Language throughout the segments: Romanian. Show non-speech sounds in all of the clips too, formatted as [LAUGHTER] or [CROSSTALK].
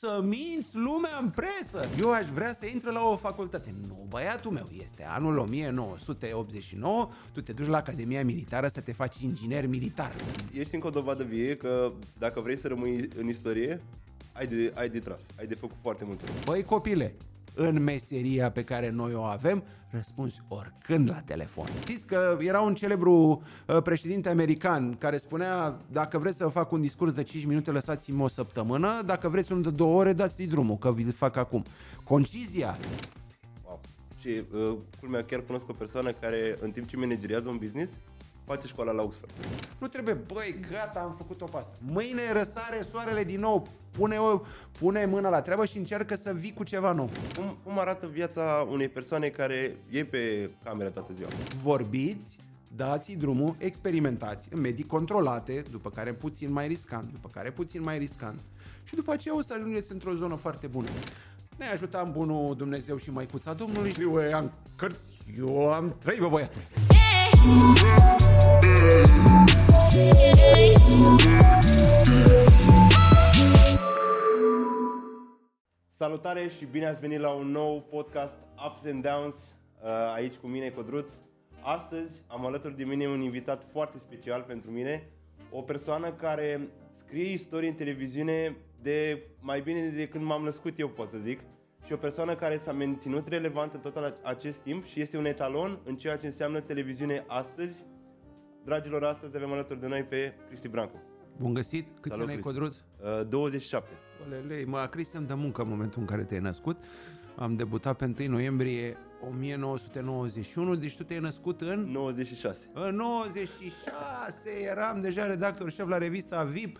să minți lumea în presă. Eu aș vrea să intru la o facultate. Nu, băiatul meu, este anul 1989, tu te duci la Academia Militară să te faci inginer militar. Ești încă o dovadă vie că dacă vrei să rămâi în istorie, ai de, ai de tras, ai de făcut foarte multe. Băi copile, în meseria pe care noi o avem, răspunzi oricând la telefon. Știți că era un celebru uh, președinte american care spunea dacă vreți să fac un discurs de 5 minute, lăsați-mi o săptămână, dacă vreți unul de două ore, dați-i drumul, că vi fac acum. Concizia. Wow. Și uh, culmea, chiar cunosc o persoană care în timp ce manageriază un business, face școala la Oxford. Nu trebuie, băi, gata, am făcut-o pe asta. Mâine răsare soarele din nou, pune, o, pune mâna la treabă și încearcă să vii cu ceva nou. Cum, cum arată viața unei persoane care e pe cameră toată ziua? Vorbiți, dați drumul, experimentați în medii controlate, după care puțin mai riscant, după care puțin mai riscant. Și după aceea o să ajungeți într-o zonă foarte bună. Ne ajută în bunul Dumnezeu și măicuța Domnului. Eu am cărți, eu am trei, bă băiatul. Salutare și bine ați venit la un nou podcast Ups and Downs uh, aici cu mine, Codruț. Astăzi am alături de mine un invitat foarte special pentru mine, o persoană care scrie istorie în televiziune de mai bine de când m-am născut eu, pot să zic, și o persoană care s-a menținut relevant în tot acest timp și este un etalon în ceea ce înseamnă televiziune astăzi. Dragilor, astăzi avem alături de noi pe Cristi Brancu. Bun găsit! Câți Salut, ani ai, Cristi. Codruț? Uh, 27. Olelei, mă, Cristi îmi dă muncă în momentul în care te-ai născut. Am debutat pe 1 noiembrie 1991, deci tu te-ai născut în... 96. În 96 eram deja redactor șef la revista VIP.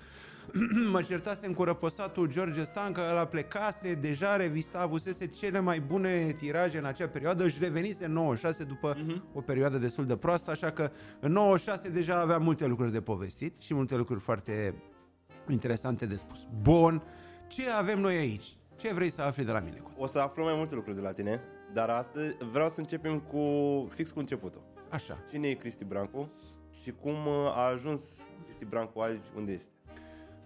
[CLEARS THROAT] mă certasem cu răposatul George Stanca, ăla plecase, deja revista avusese cele mai bune tiraje în acea perioadă, își revenise în 96 după Mhm. o perioadă destul de proastă, așa că în 96 deja aveam multe lucruri de povestit și multe lucruri foarte interesante de spus. Bun, ce avem noi aici? Ce vrei să afli de la mine? O să aflăm mai multe lucruri de la tine, dar astăzi vreau să începem cu fix cu începutul. Așa. Cine e Cristi Brancu și cum uh, a ajuns Cristi Brancu azi unde este?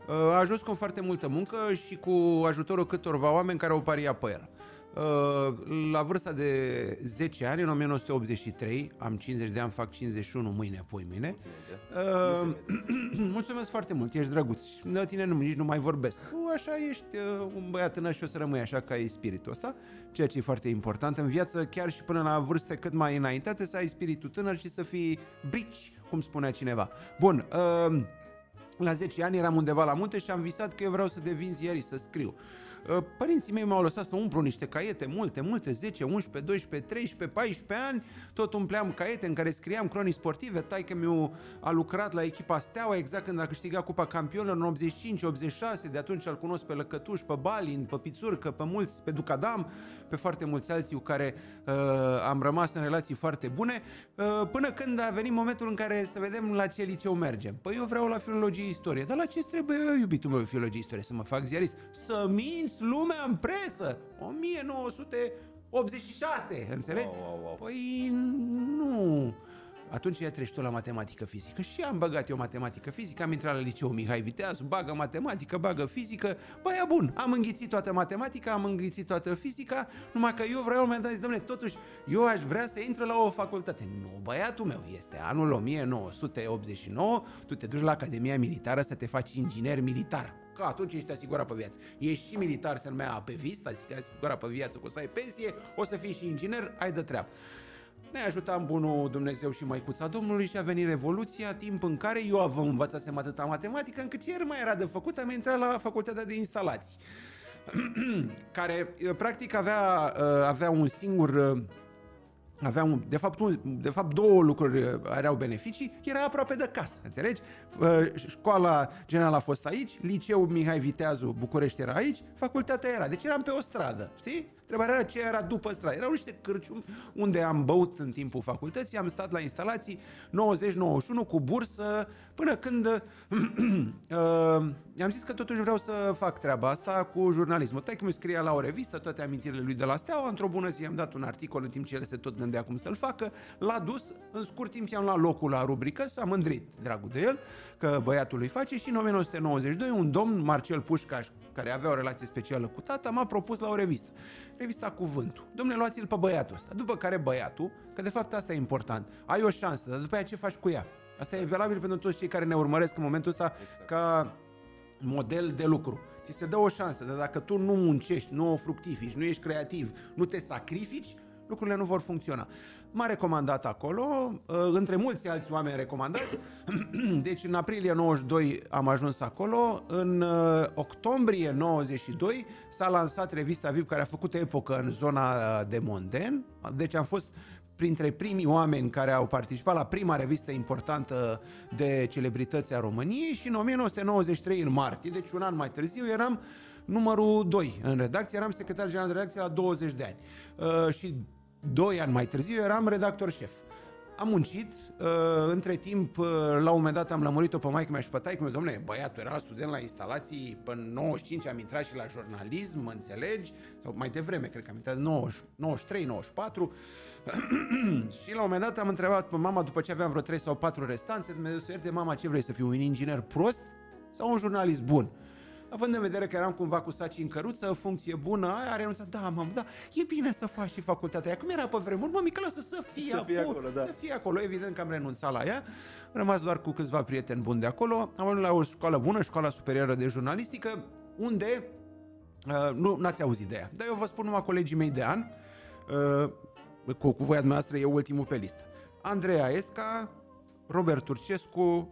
A ajuns cu foarte multă muncă și cu ajutorul câtorva oameni care au pariat pe el. Uh, La vârsta de 10 ani, în 1983, am 50 de ani, fac 51 mâine, pui mine. Nu se vede. Uh, [CLEARS THROAT] mulțumesc foarte mult, ești drăguț. De tine nu, nici nu mai vorbesc. Tu așa ești uh, un băiat tânăr și o să rămâi așa ca e spiritul ăsta, ceea ce e foarte important în viață, chiar și până la vârste cât mai înaintate, să ai spiritul tânăr și să fii brici, cum spunea cineva. Bun, uh, la 10 ani eram undeva la munte și am visat că eu vreau să devin ziarist, să scriu. Uh, Părinții mei m-au lăsat să umplu niște caiete, multe, multe, 10, 11, 12, 13, 14 ani, tot umpleam caiete în care scriam cronii sportive, taică mi a lucrat la echipa Steaua exact când a câștigat Cupa Campionilor în 85-86, de atunci îl cunosc pe Lăcătuș, pe Balin, pe Pițurcă, pe mulți, pe Ducadam, pe foarte mulți alții cu care uh, am rămas în relații foarte bune, uh, până când a venit momentul în care să vedem la ce liceu mergem. Păi eu vreau la filologie istorie, dar la ce trebuie eu, iubitul meu, filologie istorie? Să mă fac ziarist? Să minți lumea în presă! 1986, înțelegi? Wow, wow, wow. Păi nu. Atunci ea treci tu la matematică fizică și am băgat eu matematică fizică, am intrat la liceu Mihai Viteazu, bagă matematică, bagă fizică, băi, e bun, am înghițit toată matematica, am înghițit toată fizica, numai că eu vreau la un moment dat, zic, domnule, totuși, eu aș vrea să intru la o facultate. Nu, băiatul meu, este anul 1989, tu te duci la Academia Militară să te faci inginer militar. Că atunci ești asigurat pe viață. Ești și militar, se numea apevist, adică asigurat pe viață că o să ai pensie, o să fii și inginer, ai de treabă. Ne ajuta în bunul Dumnezeu și măicuța Domnului și a venit Revoluția, timp în care eu aveam învățasem atâta matematică încât ce mai era de făcut, am intrat la facultatea de instalații [CLEARS THROAT] care eh, practic avea, eh, avea un singur eh, avea un, de, fapt, un, de fapt două lucruri eh, aveau beneficii, era aproape de casă, înțelegi? Eh, Școala generală a fost aici, liceul Mihai Viteazu București era aici, facultatea era, deci eram pe o stradă, știi? Întrebarea era ce era după stradă. Erau niște cârciumi unde am băut în timpul facultății, am stat la instalații 90-91 cu bursă, până când [CLEARS THROAT] uh, i-am zis că totuși vreau să fac treaba asta cu jurnalismul. Tai că mi scria la o revistă toate amintirile lui de la Steaua, într-o bună zi i-am dat un articol în timp ce el se tot gândea cum să-l facă, l-a dus, în scurt timp i-am luat locul la rubrică, s-a mândrit dragul de el, că băiatul îi face și în 1992 un domn, Marcel Pușcaș, care avea o relație specială cu tata, m-a propus la o revistă. Revista Cuvântul. Domne, luați-l pe băiatul ăsta. După care băiatul, că de fapt asta e important, ai o șansă, dar după aia ce faci cu ea? Asta e valabil pentru toți cei care ne urmăresc în momentul ăsta exact. ca model de lucru. Ți se dă o șansă, dar dacă tu nu muncești, nu o fructifici, nu ești creativ, nu te sacrifici, lucrurile nu vor funcționa. M-a recomandat acolo, uh, între mulți alți oameni recomandați. [CLEARS THROAT] Deci în aprilie 92 am ajuns acolo. În uh, octombrie 92 s-a lansat revista VIP care a făcut epocă în zona uh, de Monden. Deci am fost printre primii oameni care au participat la prima revistă importantă de celebrități a României și în 1993, în martie, deci un an mai târziu, eram numărul 2 în redacție, eram secretar general de redacție la 20 de ani. Uh, și doi ani mai târziu eram redactor șef. Am muncit, uh, între timp, uh, la un moment dat am lămurit-o pe maică mea și pe taică meu, domne, băiatul era student la instalații, până 95 am intrat și la jurnalism, mă înțelegi? Sau mai devreme, cred că am intrat 90, 93, 94. și la un moment dat am întrebat pe mama, după ce aveam vreo 3 sau 4 restanțe, Dumnezeu să ierte, mama, ce vrei să fiu, un inginer prost sau un jurnalist bun? Având în vedere că eram cumva cu saci în căruță, funcție bună, aia a renunțat, da, mam, da, e bine să faci și facultatea aia. Cum era pe vremuri, mă, lasă să fie, să fie acolo, da. să fie acolo. Evident că am renunțat la ea, am rămas doar cu câțiva prieteni buni de acolo, am ajuns la o școală bună, școala superioară de jurnalistică, unde, uh, nu ați auzit de ea, dar eu vă spun numai colegii mei de an, uh, cu, cu voia noastră e ultimul pe listă. Andreea Esca, Robert Turcescu,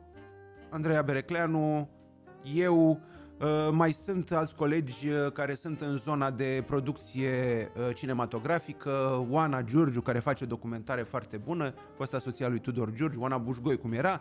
Andreea Berecleanu, eu, Uh, mai sunt alți colegi uh, care sunt în zona de producție uh, cinematografică, Oana Giurgiu, care face documentare foarte bună, fosta soția lui Tudor Giurgiu, Oana Bușgoi, cum era,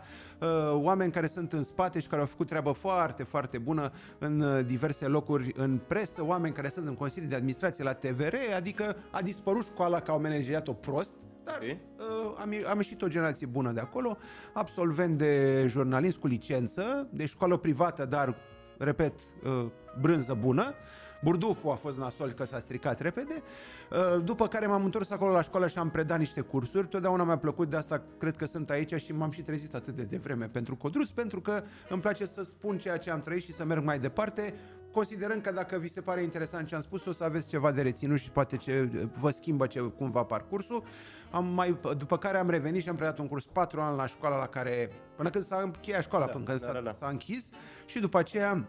oameni care sunt în spate și care au făcut treabă foarte, foarte bună în diverse locuri în presă, oameni care sunt în Consiliul de Administrație la TVR, adică a dispărut școala că au manageriat-o prost, dar okay. uh, am, am ieșit o generație bună de acolo, absolvent de jurnalist cu licență, de școală privată, dar repet, uh, brânză bună. Burduful a fost nasol că s-a stricat repede, uh, după care m-am întors acolo la școală și am predat niște cursuri, totdeauna mi-a plăcut, de asta cred că sunt aici și m-am și trezit atât de devreme pentru Codrus, pentru că îmi place să spun ceea ce am trăit și să merg mai departe, considerând că dacă vi se pare interesant ce am spus, o să aveți ceva de reținut și poate ce vă schimbă ce, cumva parcursul. Am mai, după care am revenit și am predat un curs patru ani la școala la care, până când s-a încheiat școala, da, până când da, s-a, da, da. s-a închis și după aceea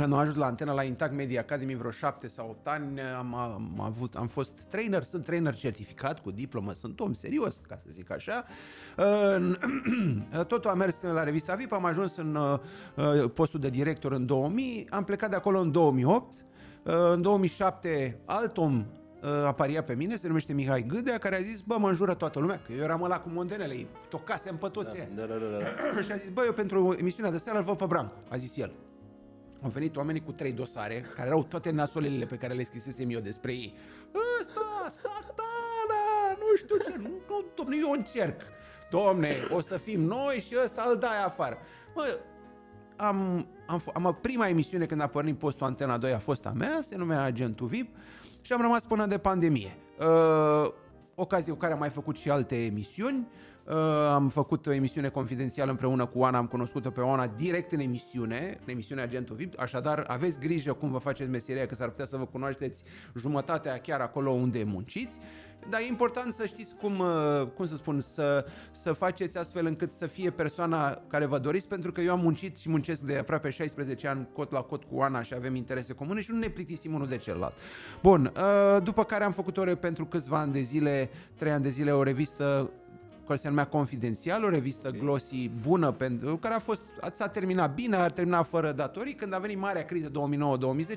am ajuns la antena la Intact Media Academy vreo șapte sau opt ani, am, am, avut, am fost trainer, sunt trainer certificat cu diplomă, sunt om serios, ca să zic așa. [CLEARS THROAT] Totul a mers la revista VIP, am ajuns în uh, postul de director în 2000, am plecat de acolo în 2008, uh, în 2007 alt om uh, aparia pe mine, se numește Mihai Gâdea, care a zis, bă, mă înjură toată lumea, că eu eram ăla cu mondenele, îi tocasem pe toți da, da, da, da, da. [CLEARS THROAT] și a zis, bă, eu pentru emisiunea de seară îl văd pe Brancu, a zis el. Au venit oamenii cu trei dosare, care erau toate nasolele pe care le scrisesem eu despre ei. Ăsta, satana, nu știu ce, nu, nu domne, eu încerc. Domne, o să fim noi și ăsta îl dai afară. Mă, am, am, am, prima emisiune când a pornit postul Antena 2 a fost a mea, se numea Agentul VIP și am rămas până de pandemie. Uh, ocazie cu care am mai făcut și alte emisiuni. Uh, am făcut o emisiune confidențială împreună cu Ana, am cunoscut-o pe Oana direct în emisiune, în emisiunea Agentul VIP, așadar aveți grijă cum vă faceți meseria, că s-ar putea să vă cunoașteți jumătatea chiar acolo unde munciți, dar e important să știți cum, uh, cum să spun, să, să faceți astfel încât să fie persoana care vă doriți, pentru că eu am muncit și muncesc de aproape 16 ani cot la cot cu Ana și avem interese comune și nu ne plictisim unul de celălalt. Bun, uh, după care am făcut ore pentru câțiva ani de zile, 3 ani de zile, o revistă care se numea Confidențial, o revistă glossy bună, pentru care a fost, s-a terminat bine, a terminat fără datorii. Când a venit marea criză 2009-2010,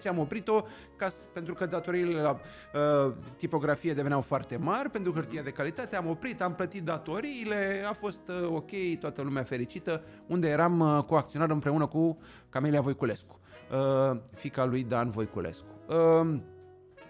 am oprit-o ca, pentru că datoriile la uh, tipografie deveneau foarte mari, pentru hârtia de calitate, am oprit, am plătit datoriile, a fost uh, ok, toată lumea fericită, unde eram uh, coacționar împreună cu Camelia Voiculescu, uh, fica lui Dan Voiculescu. Uh,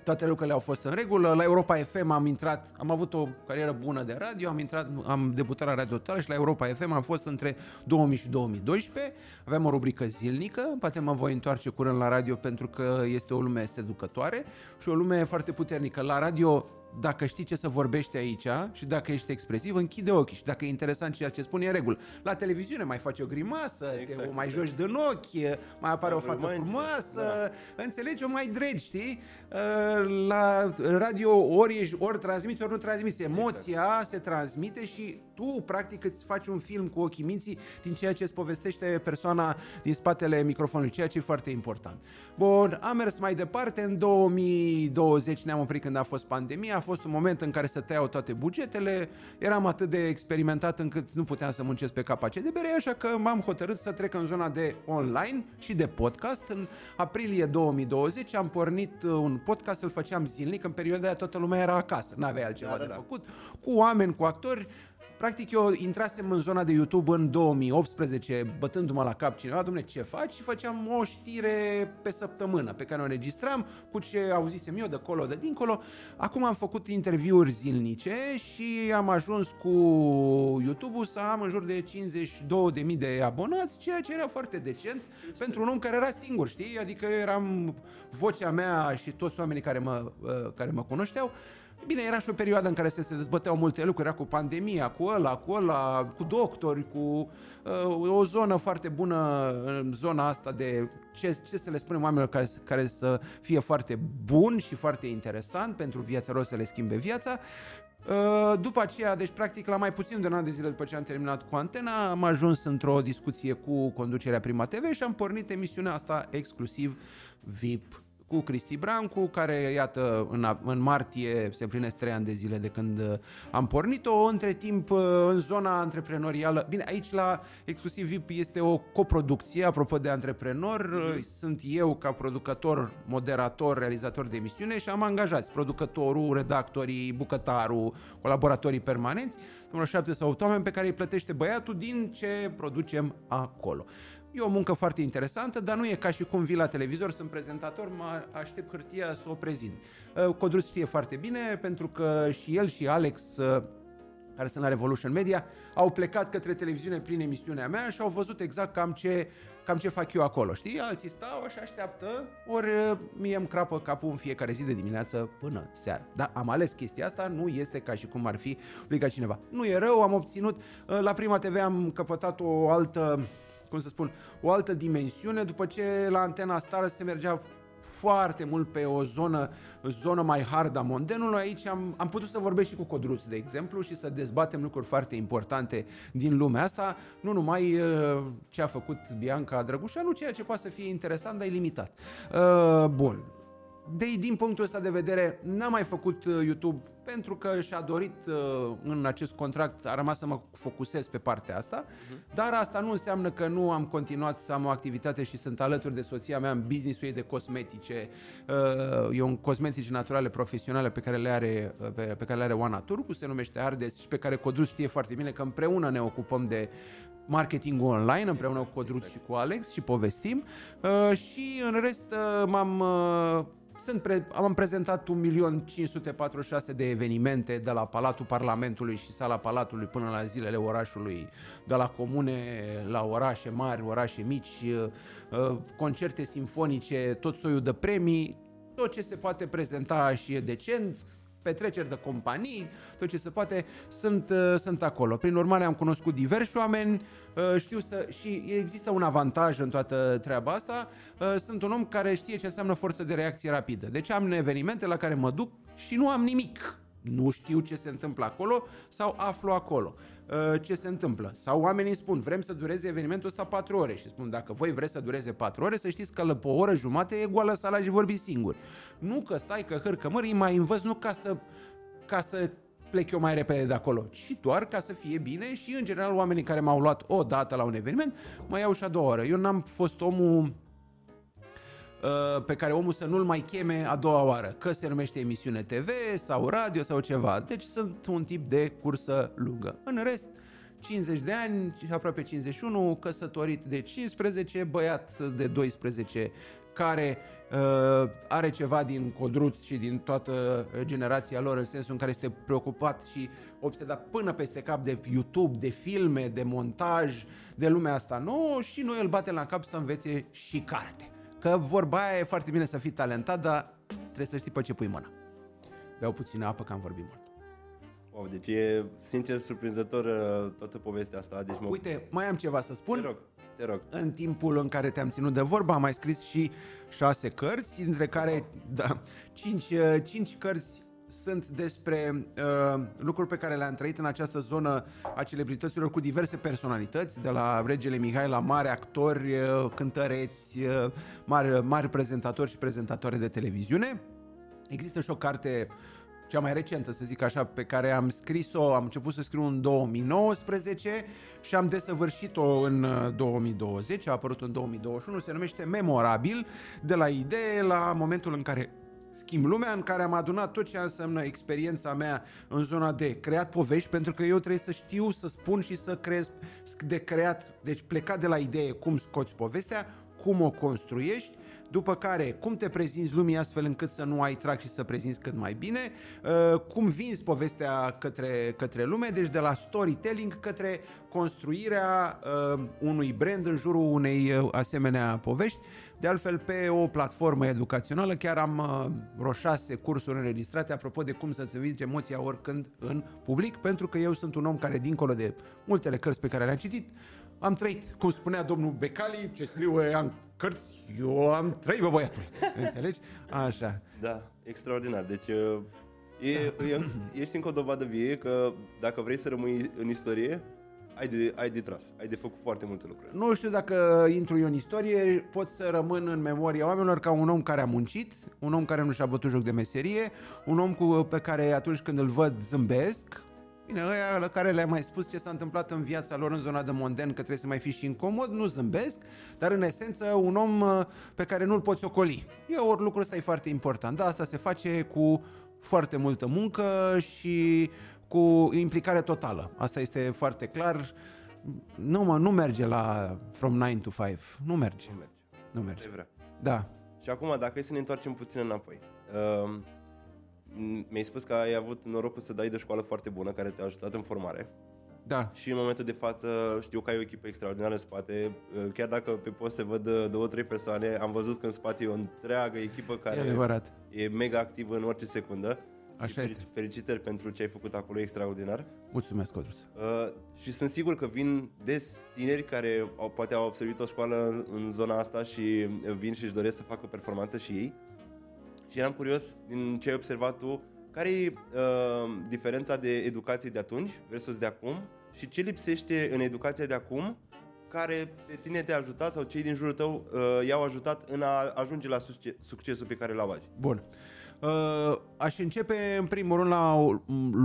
toate lucrurile au fost în regulă. La Europa FM am intrat, am avut o carieră bună de radio, am intrat, am debutat la Radio Total și la Europa FM am fost între 2000 și 2012. Aveam o rubrică zilnică, poate mă voi întoarce curând la radio pentru că este o lume seducătoare și o lume foarte puternică. La radio dacă știi ce să vorbești aici și dacă ești expresiv, închide ochii și dacă e interesant ceea ce spune, e regulă. La televiziune mai faci o grimasă, exact, te mai exact. joci din ochi, mai apare o fată frumoasă, da. înțelegi, o mai dregi, știi? Uh, la radio ori ești, ori transmiți, ori nu transmiți. Emoția exact. se transmite și tu, practic, îți faci un film cu ochii minții din ceea ce îți povestește persoana din spatele microfonului, ceea ce e foarte important. Bun, am mers mai departe, în 2020 ne-am oprit când a fost pandemia, a fost un moment în care se tăiau toate bugetele, eram atât de experimentat încât nu puteam să muncesc pe capace de bere, așa că m-am hotărât să trec în zona de online și de podcast. În aprilie 2020 am pornit un podcast, îl făceam zilnic, în perioada aia toată lumea era acasă, n-avea altceva da, da, de da. făcut, cu oameni, cu actori, Practic eu intrasem în zona de YouTube în 2018, bătându-mă la cap cineva, domne, ce faci? Și făceam o știre pe săptămână pe care o înregistram cu ce auzisem eu de colo, de dincolo. Acum am făcut interviuri zilnice și am ajuns cu YouTube-ul să am în jur de 52.000 de abonați, ceea ce era foarte decent pentru un om care era singur, știi? Adică eu eram vocea mea și toți oamenii care mă, uh, care mă cunoșteau Bine, era și o perioadă în care se, se dezbăteau multe lucruri, era cu pandemia, cu ăla, cu ăla, cu doctori, cu uh, o zonă foarte bună în zona asta de ce, ce să le spunem oamenilor care, care să fie foarte bun și foarte interesant pentru viața lor, să le schimbe viața. Uh, după aceea, deci practic la mai puțin de un an de zile după ce am terminat cu antena, am ajuns într-o discuție cu conducerea Prima TV și am pornit emisiunea asta exclusiv VIP cu Cristi Brancu, care, iată, în, în martie se împlinesc trei ani de zile de când uh, am pornit-o. Între timp, uh, în zona antreprenorială, bine, aici la Exclusiv VIP este o coproducție, apropo de antreprenor, mm-hmm. sunt eu ca producător, moderator, realizator de emisiune și am angajați producătorul, redactorii, bucătarul, colaboratorii permanenți, numărul 7 sau 8 oameni pe care îi plătește băiatul din ce producem acolo. E o muncă foarte interesantă, dar nu e ca și cum vii la televizor, sunt prezentator, mă aștept hârtia să o prezint. Uh, Codruț știe foarte bine, pentru că și el și Alex uh, care sunt la Revolution Media, au plecat către televiziune prin emisiunea mea și au văzut exact cam ce, cam ce fac eu acolo, știi? Alții stau și așteaptă, ori uh, mie îmi crapă capul în fiecare zi de dimineață până seara. Dar am ales chestia asta, nu este ca și cum ar fi obligat cineva. Nu e rău, am obținut, la Prima TV am căpătat o altă cum să spun, o altă dimensiune, după ce la Antena Star se mergea foarte mult pe o zonă, zonă mai hard a mondenului. Aici am, am putut să vorbesc și cu Codruț, de exemplu, și să dezbatem lucruri foarte importante din lumea asta, nu numai uh, ce a făcut Bianca Drăgușanu, ceea ce poate să fie interesant, dar e limitat. Uh, bun. De, din punctul ăsta de vedere, n-am mai făcut uh, YouTube pentru că și-a dorit uh, în acest contract, a rămas să mă focusez pe partea asta, uh-huh. dar asta nu înseamnă că nu am continuat să am o activitate și sunt alături de soția mea în business-ul ei de cosmetice. Uh, e un cosmetice naturale profesionale pe care le are, pe, pe care le are Oana Turcu, se numește Ardes și pe care Codruț știe foarte bine că împreună ne ocupăm de marketingul online împreună cu Codruț și cu Alex și povestim uh, și în rest uh, m-am uh, sunt pre- am prezentat 1.546 de evenimente de la Palatul Parlamentului și sala Palatului până la zilele orașului, de la comune la orașe mari, orașe mici, uh, uh, concerte simfonice, tot soiul de premii, tot ce se poate prezenta și e decent, petreceri de companii, tot ce se poate, sunt, uh, sunt acolo. Prin urmare am cunoscut diversi oameni, uh, știu să, și există un avantaj în toată treaba asta, uh, sunt un om care știe ce înseamnă forță de reacție rapidă. Deci am evenimente la care mă duc și nu am nimic. Nu știu ce se întâmplă acolo sau aflu acolo. Uh, ce se întâmplă. Sau oamenii spun, vrem să dureze evenimentul ăsta 4 ore și spun, dacă voi vreți să dureze 4 ore, să știți că pe o oră jumate e goală sala și vorbi singur. Nu că stai, că hârcă mări, mai învăț nu ca să, ca să plec eu mai repede de acolo, ci doar ca să fie bine și, în general, oamenii care m-au luat o dată la un eveniment, mai iau și a doua oră. Eu n-am fost omul Uh, pe care omul să nu-l mai cheme a doua oară, că se numește emisiune TV sau radio sau ceva. Deci sunt un tip de cursă lungă. În rest, 50 de ani, aproape 51, căsătorit de 15, băiat de 12 care uh, are ceva din Codruț și din toată generația lor în sensul în care este preocupat și obsedat până peste cap de YouTube, de filme, de montaj, de lumea asta nouă și noi îl batem la cap să învețe și carte. Că vorba aia e foarte bine să fii talentat, dar trebuie să știi pe ce pui mâna. beau puțină apă că am vorbit mult. Wow, deci e sincer surprinzător uh, toată povestea asta. Deci mă... Uite, mai am ceva să spun. Te rog, te rog. În timpul în care te-am ținut de vorbă am mai scris și șase cărți, dintre care da, cinci, uh, cinci cărți sunt despre uh, lucruri pe care le-am trăit în această zonă a celebrităților cu diverse personalități, de la regele Mihai la mari actori, uh, cântăreți, uh, mari, mari prezentatori și prezentatoare de televiziune. Există și o carte cea mai recentă, să zic așa, pe care am scris-o, am început să scriu în 2019 și am desăvârșit-o în 2020, uh, a apărut în 2021, se numește Memorabil, de la idee la momentul în care schimb lumea în care am adunat tot ce înseamnă experiența mea în zona de creat povești, pentru că eu trebuie să știu să spun și să creez de creat, deci plecat de la idee cum scoți povestea, cum o construiești, după care cum te prezinți lumii astfel încât să nu ai trag și să prezinți cât mai bine, uh, cum vinzi povestea către, către lume, deci de la storytelling către construirea uh, unui brand în jurul unei uh, asemenea povești. De altfel, pe o platformă educațională chiar am uh, vreo șase cursuri înregistrate apropo de cum să-ți învingi emoția oricând în public, pentru că eu sunt un om care, dincolo de multele cărți pe care le-am citit, am trăit, cum spunea domnul Becali, ce scriu am cărți, eu am trăit, bă băiatul. [LAUGHS] Înțelegi? Așa. Da, extraordinar. Deci uh, e, e, ești încă o dovadă vie că dacă vrei să rămâi în istorie, ai de, ai de tras, ai de făcut foarte multe lucruri. Nu știu dacă intru eu în istorie, pot să rămân în memoria oamenilor ca un om care a muncit, un om care nu și-a bătut joc de meserie, un om cu, pe care atunci când îl văd zâmbesc, Bine, ăia la care le-am mai spus ce s-a întâmplat în viața lor în zona de Monden, că trebuie să mai fii și incomod, nu zâmbesc, dar în esență un om uh, pe care nu-l poți ocoli. E ori lucrul ăsta e foarte important. Da, asta se face cu foarte multă muncă și cu implicare totală. Asta este foarte clar. Nu, mă, nu merge la from 9 to 5. Nu merge. Nu merge. Nu merge. Vrea. Da. Și acum, dacă e să ne întoarcem puțin înapoi. Uh, mi-ai spus că ai avut norocul să dai de școală foarte bună, care te-a ajutat în formare. Da. Și în momentul de față știu că ai o echipă extraordinară în spate. Chiar dacă pe post se văd două, trei persoane, am văzut că în spate e o întreagă echipă care e, adevărat. e mega activă în orice secundă. Așa Felici- este. Felicitări pentru ce ai făcut acolo, e extraordinar. Mulțumesc, Codruț. Uh, și sunt sigur că vin des tineri care au, poate au absolvit o școală în, în zona asta și vin și își doresc să facă performanță și ei. Și eram curios, din ce ai observat tu, care e uh, diferența de educație de atunci versus de acum și ce lipsește în educația de acum care pe tine te-a ajutat sau cei din jurul tău uh, i-au ajutat în a ajunge la succe- succesul pe care l-au azi? Bun. Uh, aș începe în primul rând la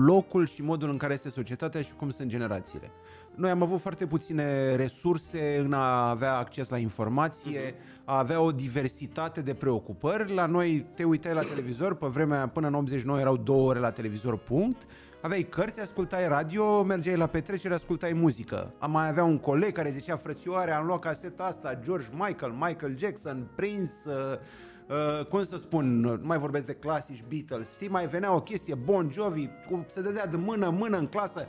locul și modul în care este societatea și cum sunt generațiile. Noi am avut foarte puține resurse în a avea acces la informație, a avea o diversitate de preocupări. La noi te uitai la televizor, pe vremea până în 89 erau două ore la televizor, punct. Aveai cărți, ascultai radio, mergeai la petrecere, ascultai muzică. Am mai avea un coleg care zicea, frățioare, am luat caseta asta, George Michael, Michael Jackson, Prince, uh, Uh, cum să spun, nu mai vorbesc de clasici Beatles, știi, mai venea o chestie, Bon Jovi, cum se dădea de mână, mână în clasă,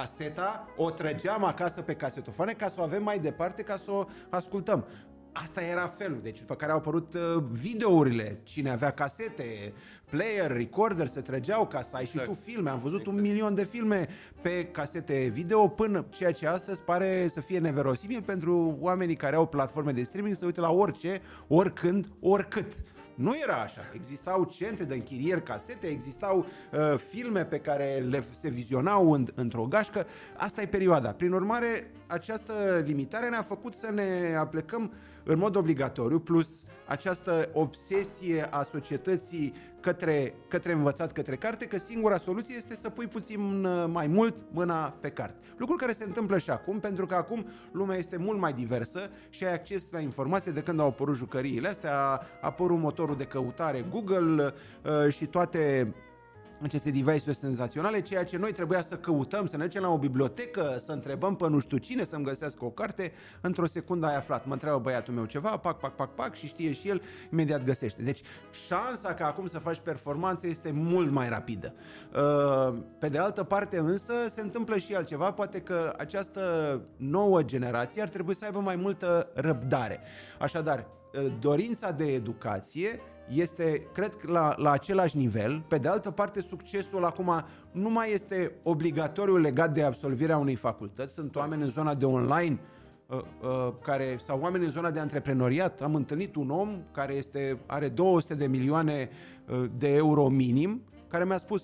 caseta, o trăgeam acasă pe casetofoane ca să o avem mai departe, ca să o ascultăm. Asta era felul, deci după care au apărut uh, videourile, cine avea casete, player, recorder, se trăgeau ca să ai exact. și tu filme. Am văzut exact. un milion de filme pe casete video până ceea ce astăzi pare să fie neverosimil pentru oamenii care au platforme de streaming să uite la orice, oricând, oricât. Nu era așa. Existau centre de închirieri casete, existau uh, filme pe care le se vizionau în, într-o gașcă. Asta e perioada. Prin urmare, această limitare ne-a făcut să ne aplecăm în mod obligatoriu, plus această obsesie a societății către, către învățat, către carte, că singura soluție este să pui puțin uh, mai mult mâna pe carte. Lucruri care se întâmplă și acum, pentru că acum lumea este mult mai diversă și ai acces la informație de când au apărut jucăriile astea, a apărut motorul de căutare Google uh, și toate aceste device-uri senzaționale, ceea ce noi trebuia să căutăm, să ne ducem la o bibliotecă, să întrebăm pe nu știu cine să-mi găsească o carte, într-o secundă ai aflat. Mă întreabă băiatul meu ceva, pac, pac, pac, pac și știe și el, imediat găsește. Deci șansa ca acum să faci performanță este mult mai rapidă. Uh, pe de altă parte însă se întâmplă și altceva, poate că această nouă generație ar trebui să aibă mai multă răbdare. Așadar, uh, dorința de educație este, cred că la, la același nivel. Pe de altă parte, succesul acum nu mai este obligatoriu legat de absolvirea unei facultăți. Sunt oameni în zona de online uh, uh, care, sau oameni în zona de antreprenoriat. Am întâlnit un om care este, are 200 de milioane uh, de euro minim, care mi-a spus,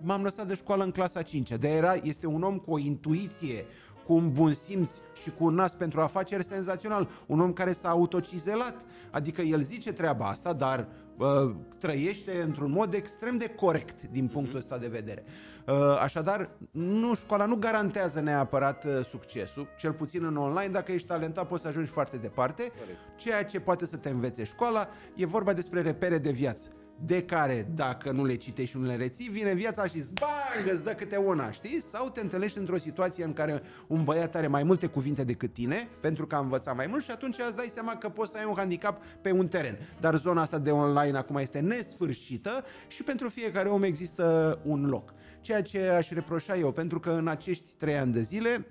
m-am lăsat de școală în clasa 5 de era, este un om cu o intuiție, cu un bun simț și cu un nas pentru afaceri senzațional. Un om care s-a autocizelat. Adică el zice treaba asta, dar uh, trăiește într-un mod extrem de corect din mhm. punctul ăsta de vedere. Uh, așadar, nu, școala nu garantează neapărat uh, succesul, cel puțin în online. Dacă ești talentat, poți să ajungi foarte departe. Corect. Ceea ce poate să te învețe școala e vorba despre repere de viață de care, dacă nu le citești și nu le reții, vine viața și bang, îți dă câte una, știi? Sau te întâlnești într-o situație în care un băiat are mai multe cuvinte decât tine, pentru că a învățat mai mult și atunci îți dai seama că poți să ai un handicap pe un teren. Dar zona asta de online acum este nesfârșită și pentru fiecare om există un loc. Ceea ce aș reproșa eu, pentru că în acești trei ani de zile,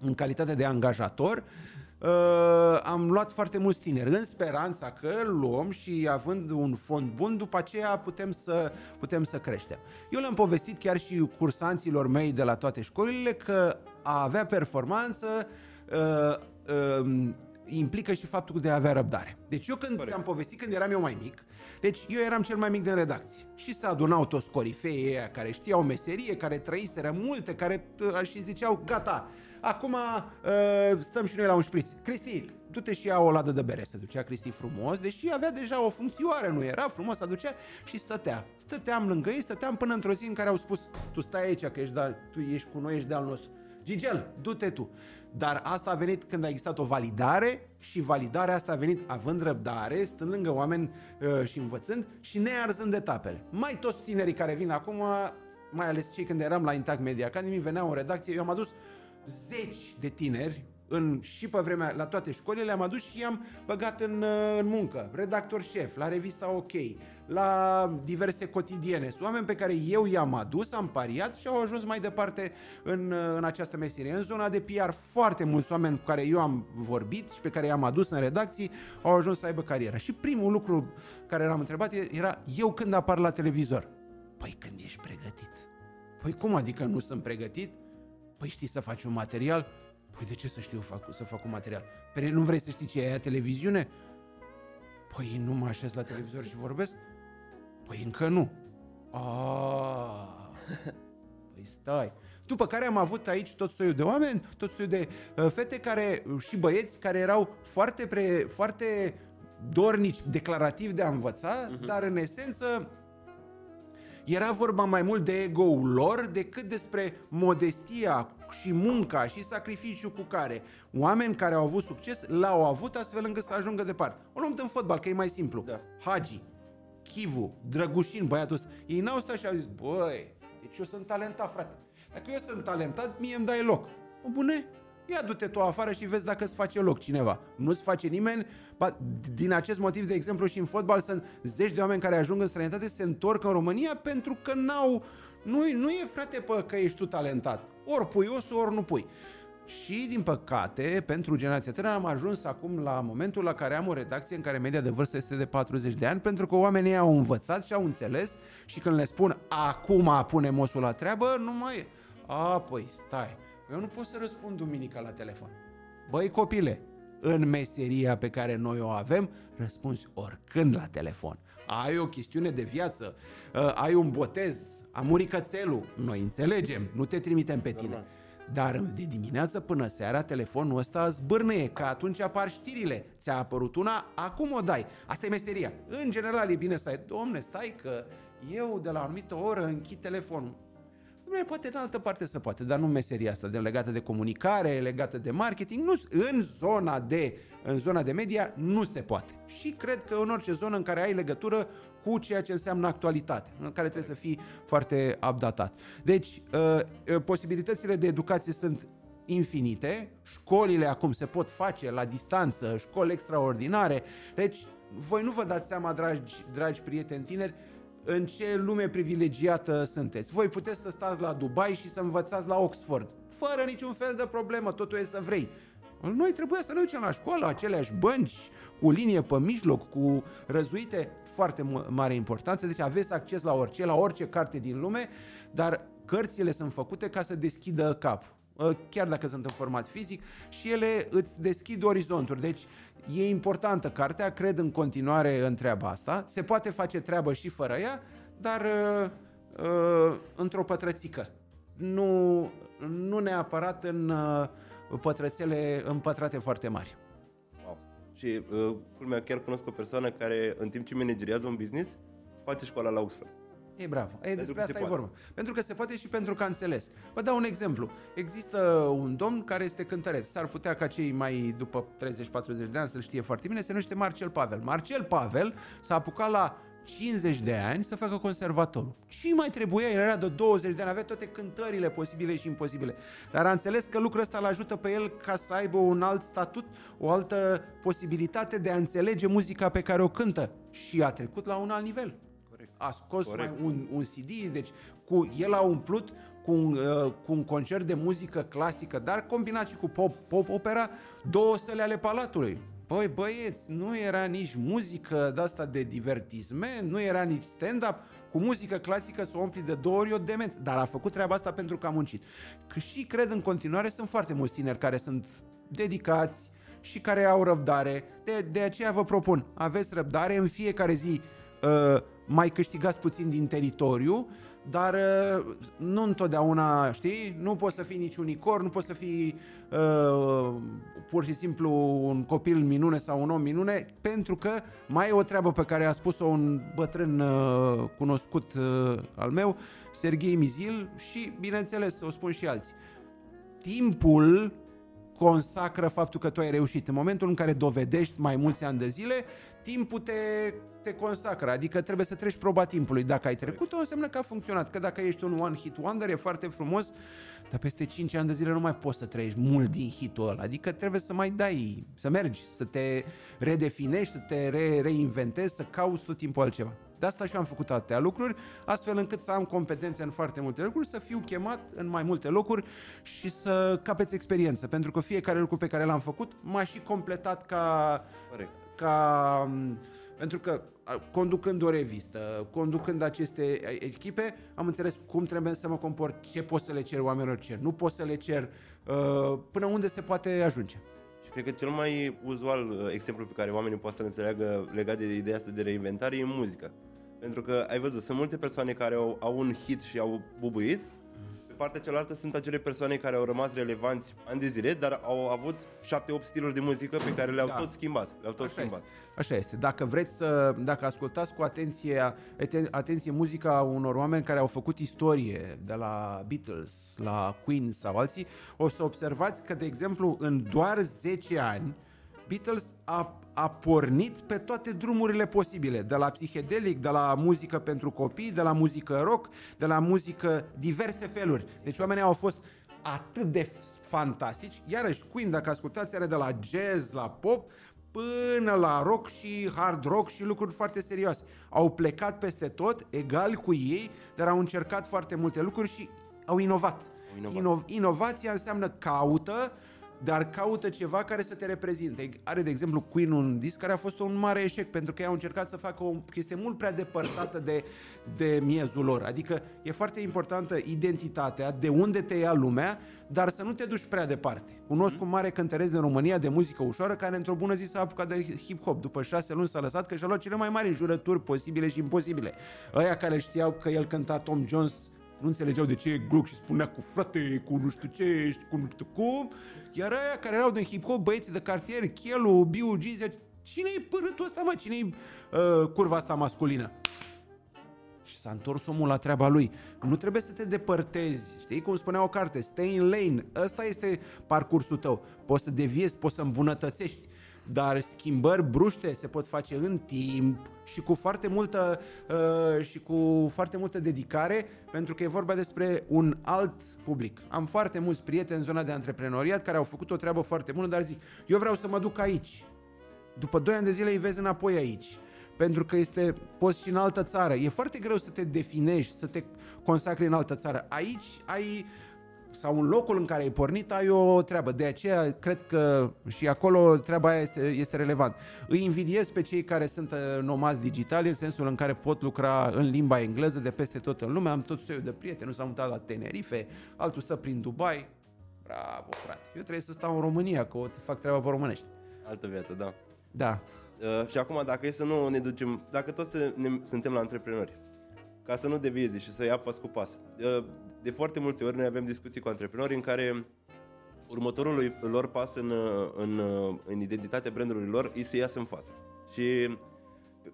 în calitate de angajator, uh, am luat foarte mulți tineri în speranța că luăm și având un fond bun, după aceea putem să, putem să creștem. Eu le-am povestit chiar și cursanților mei de la toate școlile că a avea performanță uh, uh, implică și faptul de a avea răbdare. Deci eu când Corect. am povestit când eram eu mai mic, deci eu eram cel mai mic din redacție și se adunau toți corifeii care știau meserie, care trăiseră multe, care uh, și ziceau, gata, Acum uh, stăm și noi la un șpriț. Cristi, du-te și ia o ladă de bere. Se ducea Cristi frumos, deși avea deja o funcțioare, nu era frumos, se ducea și stătea. Stăteam lângă ei, stăteam până într-o zi în care au spus, tu stai aici, că ești de, tu ești cu noi, ești de al nostru. Gigel, du-te tu. Dar asta a venit când a existat o validare și validarea asta a venit având răbdare, stând lângă oameni uh, și învățând și nearzând etapele. Mai toți tinerii care vin acum, mai ales cei când eram la Intact Media Academy, veneau în redacție, eu am adus zeci de tineri în, și pe vremea, la toate școlile, le-am adus și i-am băgat în, uh, în muncă. Redactor șef, la revista OK, la diverse cotidiene. Sunt oameni pe care eu i-am adus, am pariat și au ajuns mai departe în, uh, în această meserie. În zona de PR, foarte mulți oameni cu care eu am vorbit și pe care i-am adus în redacții au ajuns să aibă carieră. Și primul lucru care l-am întrebat era eu când apar la televizor. Păi când ești pregătit. Păi cum adică nu sunt pregătit? Păi știi să faci un material? Păi de ce să știu fac, să fac un material? Păi nu vrei să știi ce e aia televiziune? Păi nu mă așez la televizor și vorbesc? Păi încă nu. Ah, păi stai. După care am avut aici tot soiul de oameni, tot soiul de uh, fete care, uh, și băieți care erau foarte, pre, foarte dornici, declarativ de a învăța, uh-huh. dar în esență era vorba mai mult de ego-ul lor decât despre modestia și munca și sacrificiul cu care oameni care au avut succes l-au avut astfel încât să ajungă departe. O luăm în fotbal, că e mai simplu. Da. Hagi, Chivu, Drăgușin, băiatul ăsta. Ei n-au stat și au zis, băi, deci eu sunt talentat, frate. Dacă eu sunt talentat, mie îmi dai loc. O bune, ia du-te tu afară și vezi dacă îți face loc cineva. Nu-ți face nimeni, ba, din acest motiv, de exemplu, și în fotbal sunt zeci de oameni care ajung în străinătate, se întorc în România pentru că n-au, nu, nu e frate pe că ești tu talentat. Ori pui osul, ori nu pui. Și, din păcate, pentru generația tânără am ajuns acum la momentul la care am o redacție în care media de vârstă este de 40 de ani, pentru că oamenii au învățat și au înțeles și când le spun acum punem osul la treabă, nu mai... A, păi stai, eu nu pot să răspund duminica la telefon. Băi copile, în meseria pe care noi o avem, răspunzi oricând la telefon. Ai o chestiune de viață, uh, ai un botez, a murit cățelul, noi înțelegem, nu te trimitem pe tine. Normal. Dar de dimineață până seara telefonul ăsta zbârnăie, că atunci apar știrile. Ți-a apărut una, acum o dai. Asta e meseria. În general e bine să ai, domne, stai că eu de la o anumită oră închid telefonul. Dom'le, poate în altă parte să poate, dar nu meseria asta de legată de comunicare, legată de marketing, nu, în zona de în zona de media nu se poate. Și cred că în orice zonă în care ai legătură cu ceea ce înseamnă actualitate, în care trebuie să fii foarte updatat. Deci, uh, uh, posibilitățile de educație sunt infinite, școlile acum se pot face la distanță, școli extraordinare, deci voi nu vă dați seama, dragi, dragi prieteni tineri, în ce lume privilegiată sunteți. Voi puteți să stați la Dubai și să învățați la Oxford, fără niciun fel de problemă, totul e să vrei. Noi trebuia să ne ducem la școală, aceleași bănci, cu linie pe mijloc, cu răzuite, foarte mare importanță. Deci aveți acces la orice, la orice carte din lume, dar cărțile sunt făcute ca să deschidă cap. Ă, chiar dacă sunt în format fizic și ele îți deschid orizonturi. Deci e importantă cartea, cred în continuare în treaba asta. Se poate face treabă și fără ea, dar uh, uh, într-o pătrățică. Nu, nu neapărat în uh, pătrățele împătrate foarte mari. Wow. Și uh, culmea, chiar cunosc o persoană care în timp ce manageriază un business, face școala la Oxford. E bravo. E, pentru despre asta e vorba. Pentru că se poate și pentru că a înțeles. Vă dau un exemplu. Există un domn care este cântăreț. S-ar putea ca cei mai după 30-40 de ani să-l știe foarte bine. Se numește Marcel Pavel. Marcel Pavel s-a apucat la 50 de ani să facă conservatorul. Ce mai trebuia? El era de 20 de ani, avea toate cântările posibile și imposibile. Dar a înțeles că lucrul ăsta îl ajută pe el ca să aibă un alt statut, o altă posibilitate de a înțelege muzica pe care o cântă. Și a trecut la un alt nivel a scos Corect. mai un, un CD, deci cu, el a umplut cu un, uh, cu un concert de muzică clasică, dar combinat și cu pop, pop opera, două săle ale Palatului. Păi băieți, nu era nici muzică de asta de divertisment, nu era nici stand-up, cu muzică clasică să o umpli de două ori o demență. Dar a făcut treaba asta pentru că a muncit. Că și cred în continuare, sunt foarte mulți tineri care sunt dedicați și care au răbdare. De, de aceea vă propun, aveți răbdare în fiecare zi. Uh, mai câștigați puțin din teritoriu, dar uh, nu întotdeauna, știi, nu poți să fii nici unicorn, nu poți să fii uh, pur și simplu un copil minune sau un om minune, pentru că mai e o treabă pe care a spus-o un bătrân uh, cunoscut uh, al meu, Serghei Mizil, și, bineînțeles, o spun și alții. Timpul consacră faptul că tu ai reușit. În momentul în care dovedești mai mulți ani de zile, timpul te te consacră, adică trebuie să treci proba timpului. Dacă ai trecut-o, înseamnă că a funcționat. Că dacă ești un one hit wonder, e foarte frumos, dar peste 5 ani de zile nu mai poți să trăiești mult din hitul ăla. Adică trebuie să mai dai, să mergi, să te redefinești, să te re- reinventezi, să cauți tot timpul altceva. De asta și am făcut atâtea lucruri, astfel încât să am competențe în foarte multe lucruri, să fiu chemat în mai multe locuri și să capeți experiență. Pentru că fiecare lucru pe care l-am făcut m-a și completat ca, Corect. ca pentru că conducând o revistă, conducând aceste echipe, am înțeles cum trebuie să mă comport, ce pot să le cer oamenilor, ce nu pot să le cer, uh, până unde se poate ajunge. Și cred că cel mai uzual uh, exemplu pe care oamenii pot să-l înțeleagă legat de ideea asta de reinventare e muzica. Pentru că ai văzut, sunt multe persoane care au, au un hit și au bubuit, partea cealaltă sunt acele persoane care au rămas relevanți ani de zile, dar au avut 7-8 stiluri de muzică pe care le-au da. tot schimbat. Le-au tot Așa schimbat. Este. Așa este. Dacă vreți să, dacă ascultați cu atenție, atenție muzica unor oameni care au făcut istorie, de la Beatles, la Queen sau alții, o să observați că, de exemplu, în doar 10 ani, Beatles a a pornit pe toate drumurile posibile, de la psihedelic, de la muzică pentru copii, de la muzică rock, de la muzică diverse feluri. Deci oamenii au fost atât de fantastici. Iarăși, Queen, dacă ascultați, are de la jazz, la pop, până la rock și hard rock și lucruri foarte serioase. Au plecat peste tot, egal cu ei, dar au încercat foarte multe lucruri și au inovat. Inovat. Ino- inovația înseamnă caută dar caută ceva care să te reprezinte. Are, de exemplu, Queen un disc care a fost un mare eșec, pentru că ei au încercat să facă o chestie mult prea depărtată de, de miezul lor. Adică e foarte importantă identitatea, de unde te ia lumea, dar să nu te duci prea departe. Cunosc un mare cântăresc din România de muzică ușoară care într-o bună zi s-a apucat de hip-hop. După șase luni s-a lăsat că și-a luat cele mai mari jurături posibile și imposibile. Ăia care știau că el cânta Tom Jones nu înțelegeau de ce e Gluck și spunea cu frate, cu nu știu ce, cu nu știu cum, iar aia care erau din hip-hop, băieții de cartier, Chelu, Biu, Gizia, cine e părâtul ăsta, mă? cine e uh, curva asta masculină? Și s-a întors omul la treaba lui. Nu trebuie să te depărtezi. Știi cum spunea o carte? Stay in lane. Ăsta este parcursul tău. Poți să deviezi, poți să îmbunătățești dar schimbări bruște se pot face în timp și cu foarte multă uh, și cu foarte multă dedicare, pentru că e vorba despre un alt public. Am foarte mulți prieteni în zona de antreprenoriat care au făcut o treabă foarte bună, dar zic, eu vreau să mă duc aici. După 2 ani de zile îi vezi înapoi aici pentru că este poți și în altă țară. E foarte greu să te definești, să te consacri în altă țară. Aici ai sau în locul în care ai pornit ai o treabă. De aceea cred că și acolo treaba aia este, este relevant. Îi invidiez pe cei care sunt uh, nomazi digitali în sensul în care pot lucra în limba engleză de peste tot în lume. Am tot soiul de prieteni, nu s-au mutat la Tenerife, altul stă prin Dubai. Bravo, frate. Eu trebuie să stau în România, că o fac treaba pe românești. Altă viață, da. Da. Uh, și acum, dacă e să nu ne ducem, dacă toți ne, suntem la antreprenori, ca să nu devieze și să ia pas cu pas. Uh, de foarte multe ori noi avem discuții cu antreprenori în care următorul lor pas în, în, în identitatea brandului lor îi să iasă în față. Și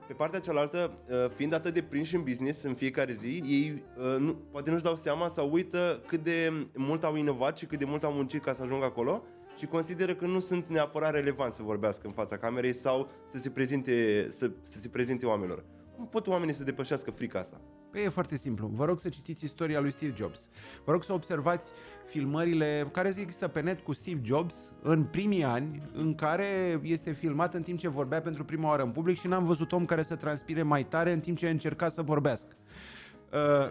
pe partea cealaltă, uh, fiind atât de prinși în business în fiecare zi, ei uh, nu, poate nu-și dau seama sau uită cât de mult au inovat și cât de mult au muncit ca să ajungă acolo și consideră că nu sunt neapărat relevant să vorbească în fața camerei sau să se prezinte, să, să se prezinte oamenilor. Cum pot oamenii să depășească frica asta? Păi e foarte simplu. Vă rog să citiți istoria lui Steve Jobs. Vă rog să observați filmările care există pe net cu Steve Jobs în primii ani în care este filmat în timp ce vorbea pentru prima oară în public și n-am văzut om care să transpire mai tare în timp ce încerca să vorbească. Uh,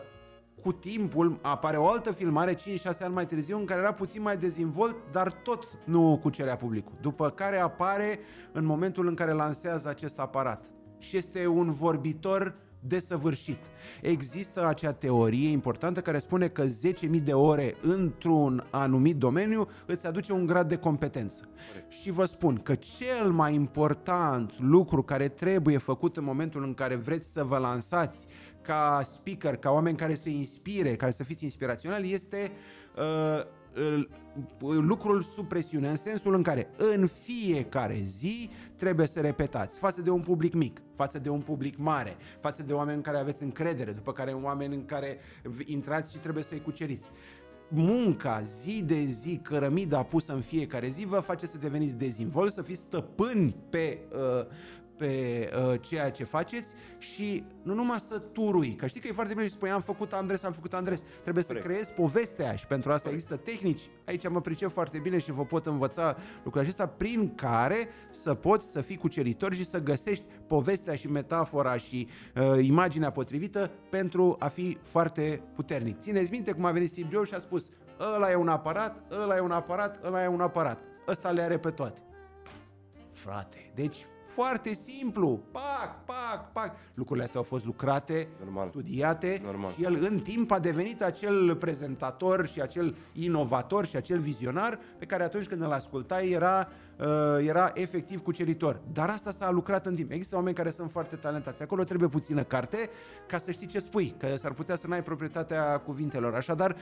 cu timpul apare o altă filmare 5-6 ani mai târziu în care era puțin mai dezvolt, dar tot nu cucerea publicul. După care apare în momentul în care lansează acest aparat. Și este un vorbitor desăvârșit. Există acea teorie importantă care spune că 10.000 de ore într-un anumit domeniu îți aduce un grad de competență. Corect. Și vă spun că cel mai important lucru care trebuie făcut în momentul în care vreți să vă lansați ca speaker, ca oameni care să inspire, care să fiți inspiraționali, este uh, lucrul sub presiune, în sensul în care în fiecare zi trebuie să repetați față de un public mic, față de un public mare, față de oameni în care aveți încredere, după care oameni în care intrați și trebuie să-i cuceriți. Munca zi de zi, cărămida pusă în fiecare zi, vă face să deveniți dezinvol, să fiți stăpâni pe uh, pe uh, ceea ce faceți și nu numai să turui, că știi că e foarte bine să spui am făcut Andres, am făcut Andres, trebuie Corect. să creezi povestea și pentru asta Corect. există tehnici, aici mă pricep foarte bine și vă pot învăța lucrul acesta prin care să poți să fii cuceritor și să găsești povestea și metafora și uh, imaginea potrivită pentru a fi foarte puternic. Țineți minte cum a venit Steve Jobs și a spus ăla e un aparat, ăla e un aparat, ăla e un aparat. Ăsta le are pe toate. Frate, deci foarte simplu. Pac, pac, pac. Lucrurile astea au fost lucrate, Normal. studiate Normal. și el în timp a devenit acel prezentator și acel inovator și acel vizionar pe care atunci când îl ascultai era, uh, era efectiv cuceritor. Dar asta s-a lucrat în timp. Există oameni care sunt foarte talentați. Acolo trebuie puțină carte ca să știi ce spui, că s-ar putea să n-ai proprietatea cuvintelor. Așadar,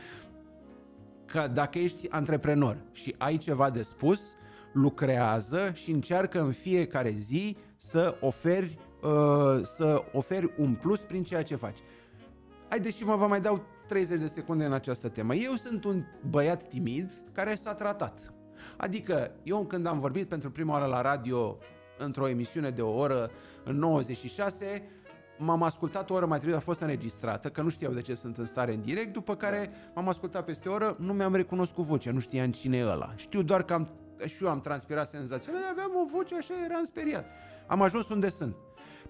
că dacă ești antreprenor și ai ceva de spus, lucrează și încearcă în fiecare zi să oferi, uh, să oferi un plus prin ceea ce faci. Haideți și mă vă mai dau 30 de secunde în această temă. Eu sunt un băiat timid care s-a tratat. Adică eu când am vorbit pentru prima oară la radio într-o emisiune de o oră în 96, m-am ascultat o oră mai târziu, a fost înregistrată, că nu știau de ce sunt în stare în direct, după care m-am ascultat peste o oră, nu mi-am recunoscut vocea, nu știam cine e ăla. Știu doar că am și eu am transpirat senzațional, aveam o voce așa, eram speriat. Am ajuns unde sunt.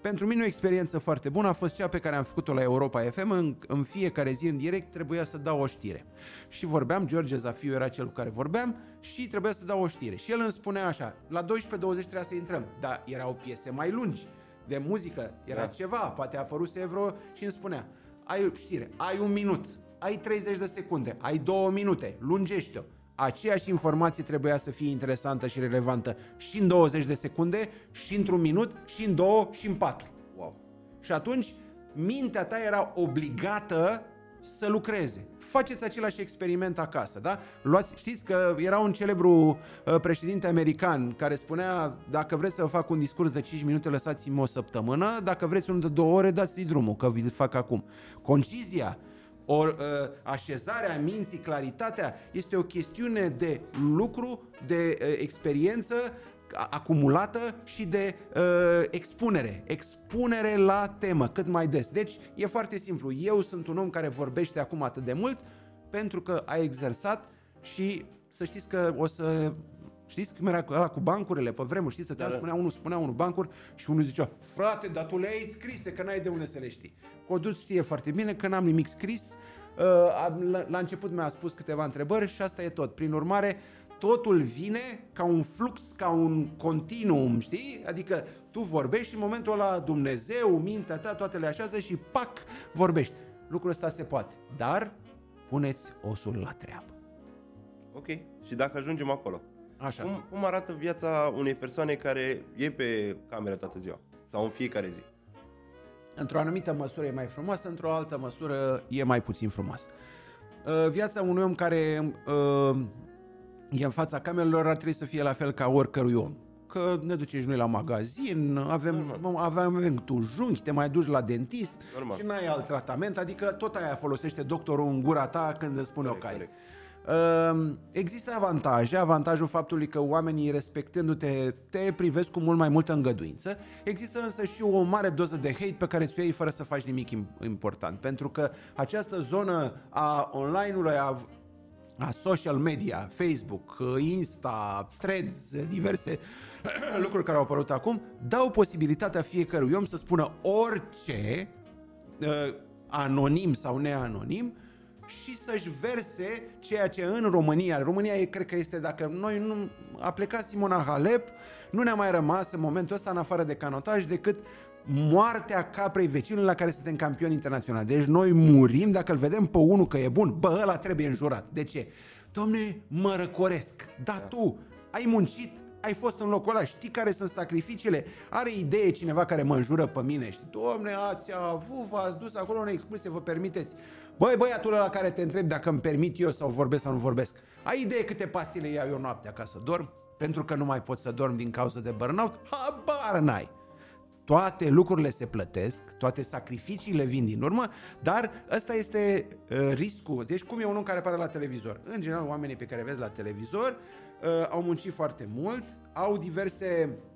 Pentru mine o experiență foarte bună a fost cea pe care am făcut-o la Europa FM. În, în fiecare zi în direct trebuia să dau o știre. Și vorbeam, George Zafiu era cel cu care vorbeam și trebuia să dau o știre. Și el îmi spunea așa, la 12.20 trebuia să intrăm, dar erau piese mai lungi de muzică, era da. ceva, poate a apărut vreo și îmi spunea, ai știre, ai un minut, ai 30 de secunde, ai două minute, lungește-o aceeași informație trebuia să fie interesantă și relevantă și în 20 de secunde, și într-un minut, și în două, și în patru. Wow. Și atunci, mintea ta era obligată să lucreze. Faceți același experiment acasă, da? Luați, știți că era un celebru uh, președinte american care spunea dacă vreți să fac un discurs de 5 minute, lăsați-mi o săptămână, dacă vreți unul de două ore, dați-i drumul, că vi fac acum. Concizia, Or, uh, așezarea minții, claritatea, este o chestiune de lucru, de uh, experiență acumulată și de uh, expunere. Expunere la temă cât mai des. Deci e foarte simplu. Eu sunt un om care vorbește acum atât de mult pentru că a exersat și să știți că o să Știți cum era ăla cu bancurile pe vremuri? Știți, să da, da. spunea unul, spunea unul bancuri și unul zicea, frate, dar tu le ai scrise, că n-ai de unde să le știi. Codul știe foarte bine că n-am nimic scris, la, la început mi-a spus câteva întrebări și asta e tot. Prin urmare, totul vine ca un flux, ca un continuum, știi? Adică tu vorbești și în momentul ăla Dumnezeu, mintea ta, toate le așează și pac, vorbești. Lucrul ăsta se poate, dar puneți osul la treabă. Ok, și dacă ajungem acolo, Așa. cum, cum arată viața unei persoane care e pe cameră toată ziua? Sau în fiecare zi? Într-o anumită măsură e mai frumoasă, într-o altă măsură e mai puțin frumoasă. Uh, viața unui om care uh, e în fața camerelor ar trebui să fie la fel ca oricărui om. Că ne ducem și noi la magazin, avem, avem, avem tu junghi, te mai duci la dentist Normal. și n-ai alt tratament, adică tot aia folosește doctorul în gura ta când îți spune Corect, o cale. corect. Uh, Există avantaje, avantajul faptului că oamenii respectându-te te privesc cu mult mai multă îngăduință. Există însă și o mare doză de hate pe care ți-o iei fără să faci nimic im- important. Pentru că această zonă a online-ului, a, a social media, Facebook, Insta, Threads, diverse [CLEARS THROAT] lucruri care au apărut acum, dau posibilitatea fiecărui om să spună orice, uh, anonim sau neanonim, și să-și verse ceea ce în România, România e, cred că este, dacă noi nu, a plecat Simona Halep, nu ne-a mai rămas în momentul ăsta în afară de canotaj decât moartea caprei vecinului la care suntem campioni internaționali. Deci noi murim dacă îl vedem pe unul că e bun, bă, ăla trebuie înjurat. De ce? Domne, mă răcoresc, da tu ai muncit, ai fost în locul ăla, știi care sunt sacrificiile, are idee cineva care mă înjură pe mine, știi, domne, ați avut, v-ați dus acolo în excursie, vă permiteți. Băi, băiatul ăla care te întreb dacă îmi permit eu sau vorbesc sau nu vorbesc, ai idee câte pastile iau eu noaptea ca să dorm? Pentru că nu mai pot să dorm din cauza de burnout? Habar n-ai! toate lucrurile se plătesc, toate sacrificiile vin din urmă, dar ăsta este uh, riscul. Deci cum e un om care apare la televizor? În general, oamenii pe care vezi la televizor uh, au muncit foarte mult, au diverse uh,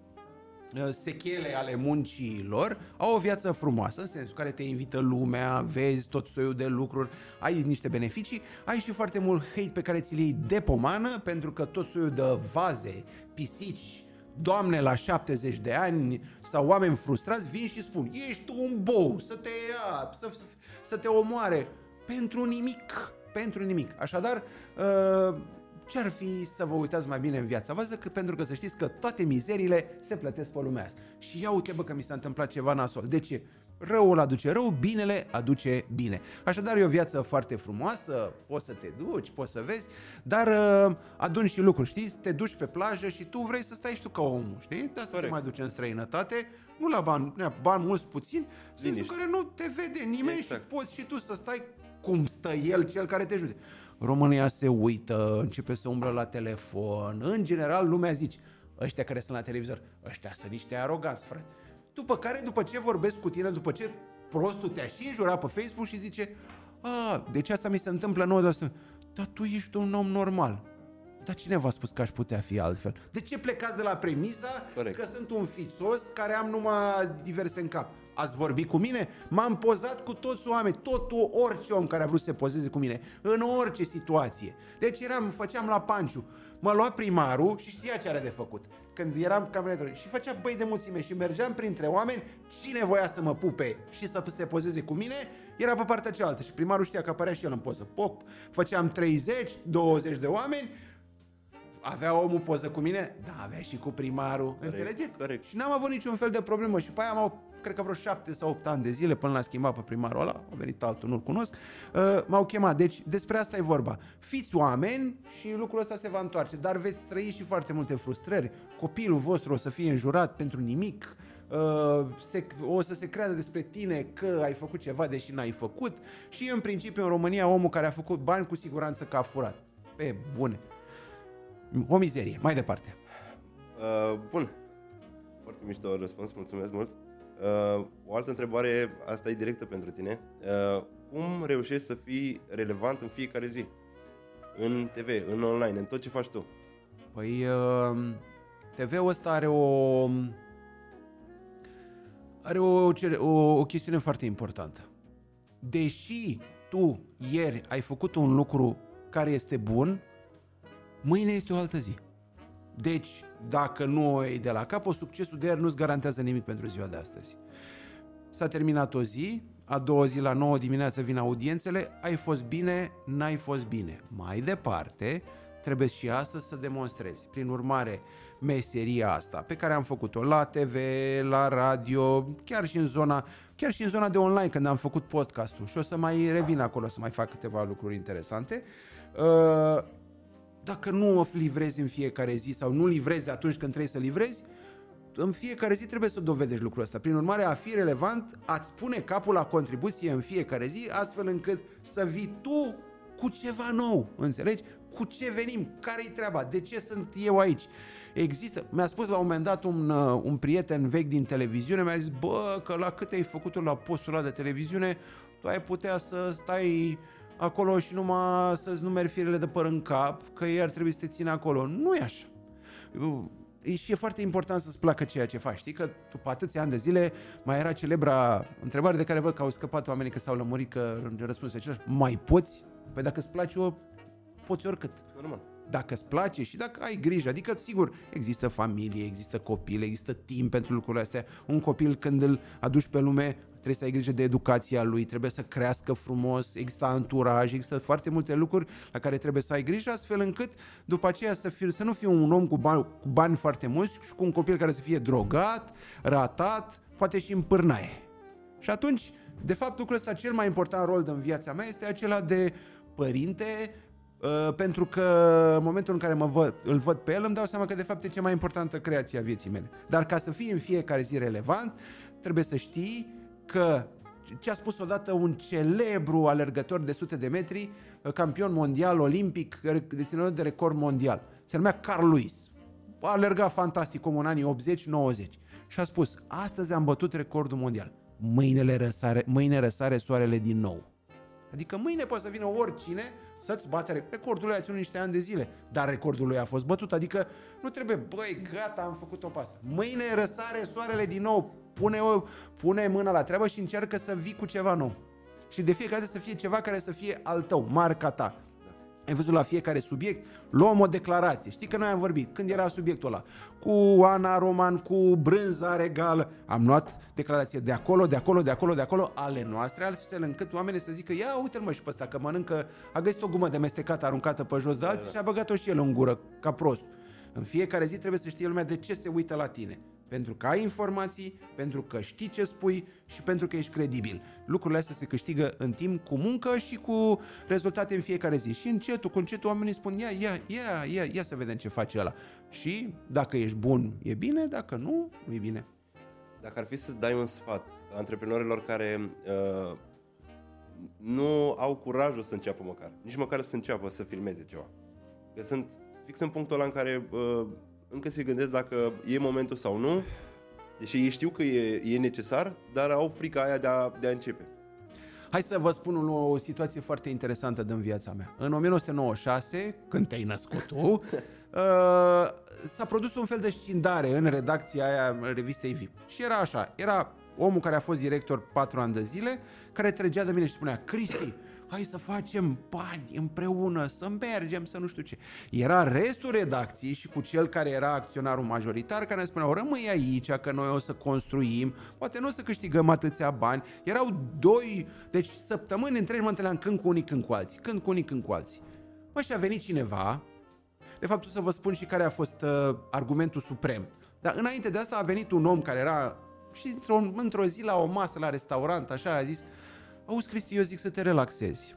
sechele ale muncii lor, au o viață frumoasă, în sensul care te invită lumea, vezi tot soiul de lucruri, ai niște beneficii, ai și foarte mult hate pe care ți-l iei de pomană, pentru că tot soiul de vaze, pisici, doamne la 70 de ani sau oameni frustrați vin și spun ești tu un bou, să te ia, să, să, să te omoare pentru nimic, pentru nimic. Așadar, uh, ce-ar fi să vă uitați mai bine în viața voastră, că, pentru că să știți că toate mizerile se plătesc pe lumea asta. Și ia uite bă că mi s-a întâmplat ceva nasol. De ce? Răul aduce rău, binele aduce bine. Așadar e o viață foarte frumoasă, poți să te duci, poți să vezi, dar uh, aduni și lucruri, știți? Te duci pe plajă și tu vrei să stai și tu ca omul, știi? De asta te Corect. mai duci în străinătate, nu la bani, nu, bani mulți, puțini, în sensul Liniște. care nu te vede nimeni Exact. și poți și tu să stai cum stă el, cel care te jute. România se uită, începe să umblă la telefon, în general lumea zice, ăștia care sunt la televizor, ăștia sunt niște aroganți, frate. După care, după ce vorbesc cu tine, după ce prostul te-a și înjurat pe Facebook și zice, a, deci asta mi se întâmplă nouă de asta. Dar tu ești un om normal. Dar cine v-a spus că aș putea fi altfel? De ce plecați de la premisa Corect. că sunt un fițos care am numai diverse în cap? Ați vorbit cu mine? M-am pozat cu toți oameni, tot orice om care a vrut să se pozeze cu mine, în orice situație. Deci eram, făceam la panciu. Mă lua primarul și știa ce are de făcut. Când eram cabinetul și făcea băi de mulțime și mergeam printre oameni, cine voia să mă pupe și să se pozeze cu mine, era pe partea cealaltă și primarul știa că apărea și el în poză. Pop, făceam 30, 20 de oameni, avea omul poză cu mine, da, avea și cu primarul, Corect, înțelegeți? corect. Și n-am avut niciun fel de problemă și pe aia m-au, cred că vreo șapte sau opt ani de zile până l-a schimbat pe primarul ăla, a venit altul, nu-l cunosc, uh, m-au chemat. Deci despre asta e vorba. Fiți oameni și lucrul ăsta se va întoarce, dar veți trăi și foarte multe frustrări. Copilul vostru o să fie înjurat pentru nimic, uh, se, o să se creadă despre tine că ai făcut ceva deși n-ai făcut și în principiu în România omul care a făcut bani cu siguranță că a furat. Pe bune. O mizerie. Mai departe. Uh, bun. Foarte mișto răspuns, mulțumesc mult. Uh, o altă întrebare, asta e directă pentru tine. Uh, cum reușești să fii relevant în fiecare zi? În TV, în online, în tot ce faci tu. Păi uh, TV-ul ăsta are o are o, cere- o, o chestiune foarte importantă. Deși tu ieri ai făcut un lucru care este bun, mâine este o altă zi. Deci, dacă nu o iei de la capăt, succesul de ieri nu-ți garantează nimic pentru ziua de astăzi. S-a terminat o zi, a doua zi la 9 dimineață vin audiențele, ai fost bine, n-ai fost bine. Mai departe, trebuie și astăzi să demonstrezi. Prin urmare, meseria asta pe care am făcut-o la TV, la radio, chiar și în zona, chiar și în zona de online când am făcut podcastul și o să mai revin acolo să mai fac câteva lucruri interesante. Uh, dacă nu o livrezi în fiecare zi sau nu livrezi atunci când trebuie să livrezi, în fiecare zi trebuie să dovedești lucrul ăsta. Prin urmare, a fi relevant, ați pune capul la contribuție în fiecare zi, astfel încât să vii tu cu ceva nou, înțelegi? Cu ce venim? Care-i treaba? De ce sunt eu aici? Există, mi-a spus la un moment dat un, uh, un prieten vechi din televiziune, mi-a zis, bă, că la cât ai făcut la postul ăla de televiziune, tu ai putea să stai acolo și numai să-ți numeri firele de păr în cap, că ei ar trebui să te țină acolo. Nu e așa. Și e foarte important să-ți placă ceea ce faci. Știi că tu pe atâția ani de zile mai era celebra întrebare de care văd că au scăpat oamenii că s-au lămurit că răspunsul același. Mai poți? Păi dacă îți place o, poți oricât. Normal dacă îți place și dacă ai grijă. Adică, sigur, există familie, există copil, există timp pentru lucrurile astea. Un copil când îl aduci pe lume trebuie să ai grijă de educația lui, trebuie să crească frumos, există anturaj, există foarte multe lucruri la care trebuie să ai grijă, astfel încât după aceea să, fii, să nu fii un om cu bani, cu bani foarte mulți și cu un copil care să fie drogat, ratat, poate și în pârnaie. Și atunci, de fapt, lucrul ăsta, cel mai important rol din viața mea este acela de părinte, Uh, pentru că în momentul în care mă văd, îl văd pe el, îmi dau seama că de fapt e cea mai importantă creație a vieții mele. Dar ca să fii în fiecare zi relevant, trebuie să știi că ce a spus odată un celebru alergător de sute de metri, uh, campion mondial, olimpic, deținător de record mondial. Se numea Carl Lewis. A alergat fantastic cum în anii 80-90. Și a spus, astăzi am bătut recordul mondial. Mâine răsare, mâine răsare soarele din nou. Adică mâine poate să vină oricine să-ți bate recordul lui a ținut niște ani de zile, dar recordul lui a fost bătut, adică nu trebuie, băi, gata, am făcut-o pe asta. Mâine răsare soarele din nou, pune, o, pune mâna la treabă și încearcă să vii cu ceva nou. Și de fiecare dată să fie ceva care să fie al tău, marca ta. Ai văzut la fiecare subiect, luăm o declarație. Știi că noi am vorbit, când era subiectul ăla, cu Ana Roman, cu brânza regală, am luat declarație de acolo, de acolo, de acolo, de acolo, ale noastre, altfel încât oamenii să zică, ia uite-l mă și pe ăsta, că mănâncă, a găsit o gumă de mestecată aruncată pe jos de alții da, da. și a băgat-o și el în gură, ca prost. În fiecare zi trebuie să știe lumea de ce se uită la tine. Pentru că ai informații, pentru că știi ce spui și pentru că ești credibil. Lucrurile astea se câștigă în timp cu muncă și cu rezultate în fiecare zi. Și încetul, cu încetul oamenii spun, ia, ia, ia, ia, ia să vedem ce face ăla. Și dacă ești bun, e bine, dacă nu, nu e bine. Dacă ar fi să dai un sfat antreprenorilor care uh, nu au curajul să înceapă măcar, nici măcar să înceapă să filmeze ceva. Că sunt fix în punctul ăla în care uh, încă se gândesc dacă e momentul sau nu, deși ei știu că e, e necesar, dar au frica aia de a, de a începe. Hai să vă spun o, o situație foarte interesantă din viața mea. În 1996, când te-ai născut tu, [LAUGHS] uh, s-a produs un fel de scindare în redacția aia revistei VIP. Și era așa, era omul care a fost director patru ani de zile, care tregea de mine și spunea, Cristi, hai să facem bani împreună, să mergem, să nu știu ce. Era restul redacției și cu cel care era acționarul majoritar care ne spuneau, rămâi aici, că noi o să construim, poate nu o să câștigăm atâția bani. Erau doi, deci săptămâni întregi mă întâlneam când cu unii, când cu alții, când cu unii, când cu alții. Mă, și a venit cineva, de fapt o să vă spun și care a fost uh, argumentul suprem. Dar înainte de asta a venit un om care era și într-o, într-o zi la o masă la restaurant, așa a zis, Auzi, Cristi, eu zic să te relaxezi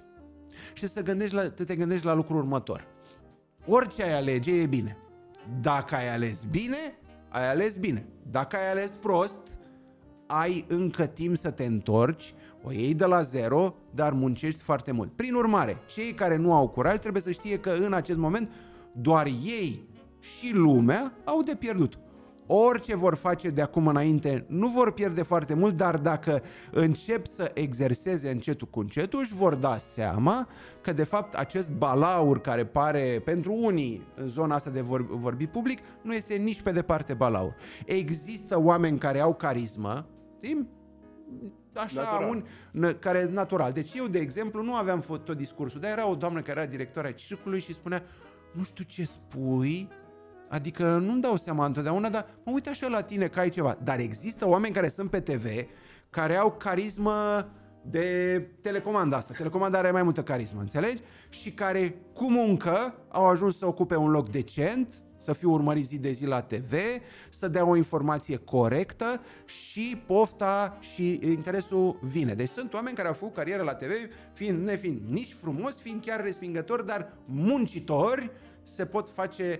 și să gândești la, te, te gândești la lucrul următor. Orice ai alege e bine. Dacă ai ales bine, ai ales bine. Dacă ai ales prost, ai încă timp să te întorci, o iei de la zero, dar muncești foarte mult. Prin urmare, cei care nu au curaj trebuie să știe că în acest moment doar ei și lumea au de pierdut orice vor face de acum înainte nu vor pierde foarte mult, dar dacă încep să exerseze încetul cu încetul, își vor da seama că de fapt acest balaur care pare pentru unii în zona asta de vorbi, vorbi public nu este nici pe departe balaur. Există oameni care au carismă, știm? așa, natural. un, care e natural. Deci eu, de exemplu, nu aveam tot discursul, dar era o doamnă care era directoarea circului și spunea, nu știu ce spui, Adică nu-mi dau seama întotdeauna, dar mă uit așa la tine că ai ceva. Dar există oameni care sunt pe TV, care au carismă de telecomanda asta. Telecomanda are mai multă carismă, înțelegi? Și care cu muncă au ajuns să ocupe un loc decent, să fiu urmărit zi de zi la TV, să dea o informație corectă și pofta și interesul vine. Deci sunt oameni care au făcut carieră la TV, fiind, nefiind nici frumos, fiind chiar respingători, dar muncitori, se pot face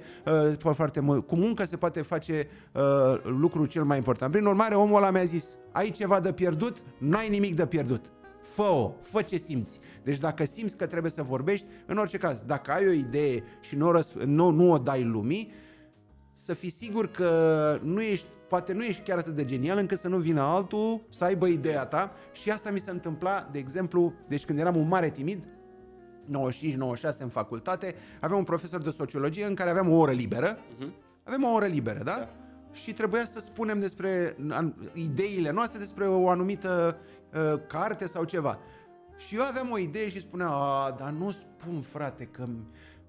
uh, foarte mult, cu muncă se poate face uh, lucrul cel mai important. Prin urmare, omul ăla mi-a zis, ai ceva de pierdut? N-ai nimic de pierdut. Fă-o, fă ce simți. Deci dacă simți că trebuie să vorbești, în orice caz, dacă ai o idee și nu, răsp- nu, nu o dai lumii, să fii sigur că nu ești, poate nu ești chiar atât de genial încât să nu vină altul să aibă ideea ta și asta mi se întâmpla, de exemplu, deci când eram un mare timid, 95-96 în facultate, aveam un profesor de sociologie în care aveam o oră liberă, uh-huh. avem o oră liberă, da? da? Și trebuia să spunem despre ideile noastre, despre o anumită uh, carte sau ceva. Și eu aveam o idee și spunea, a, dar nu spun, frate, că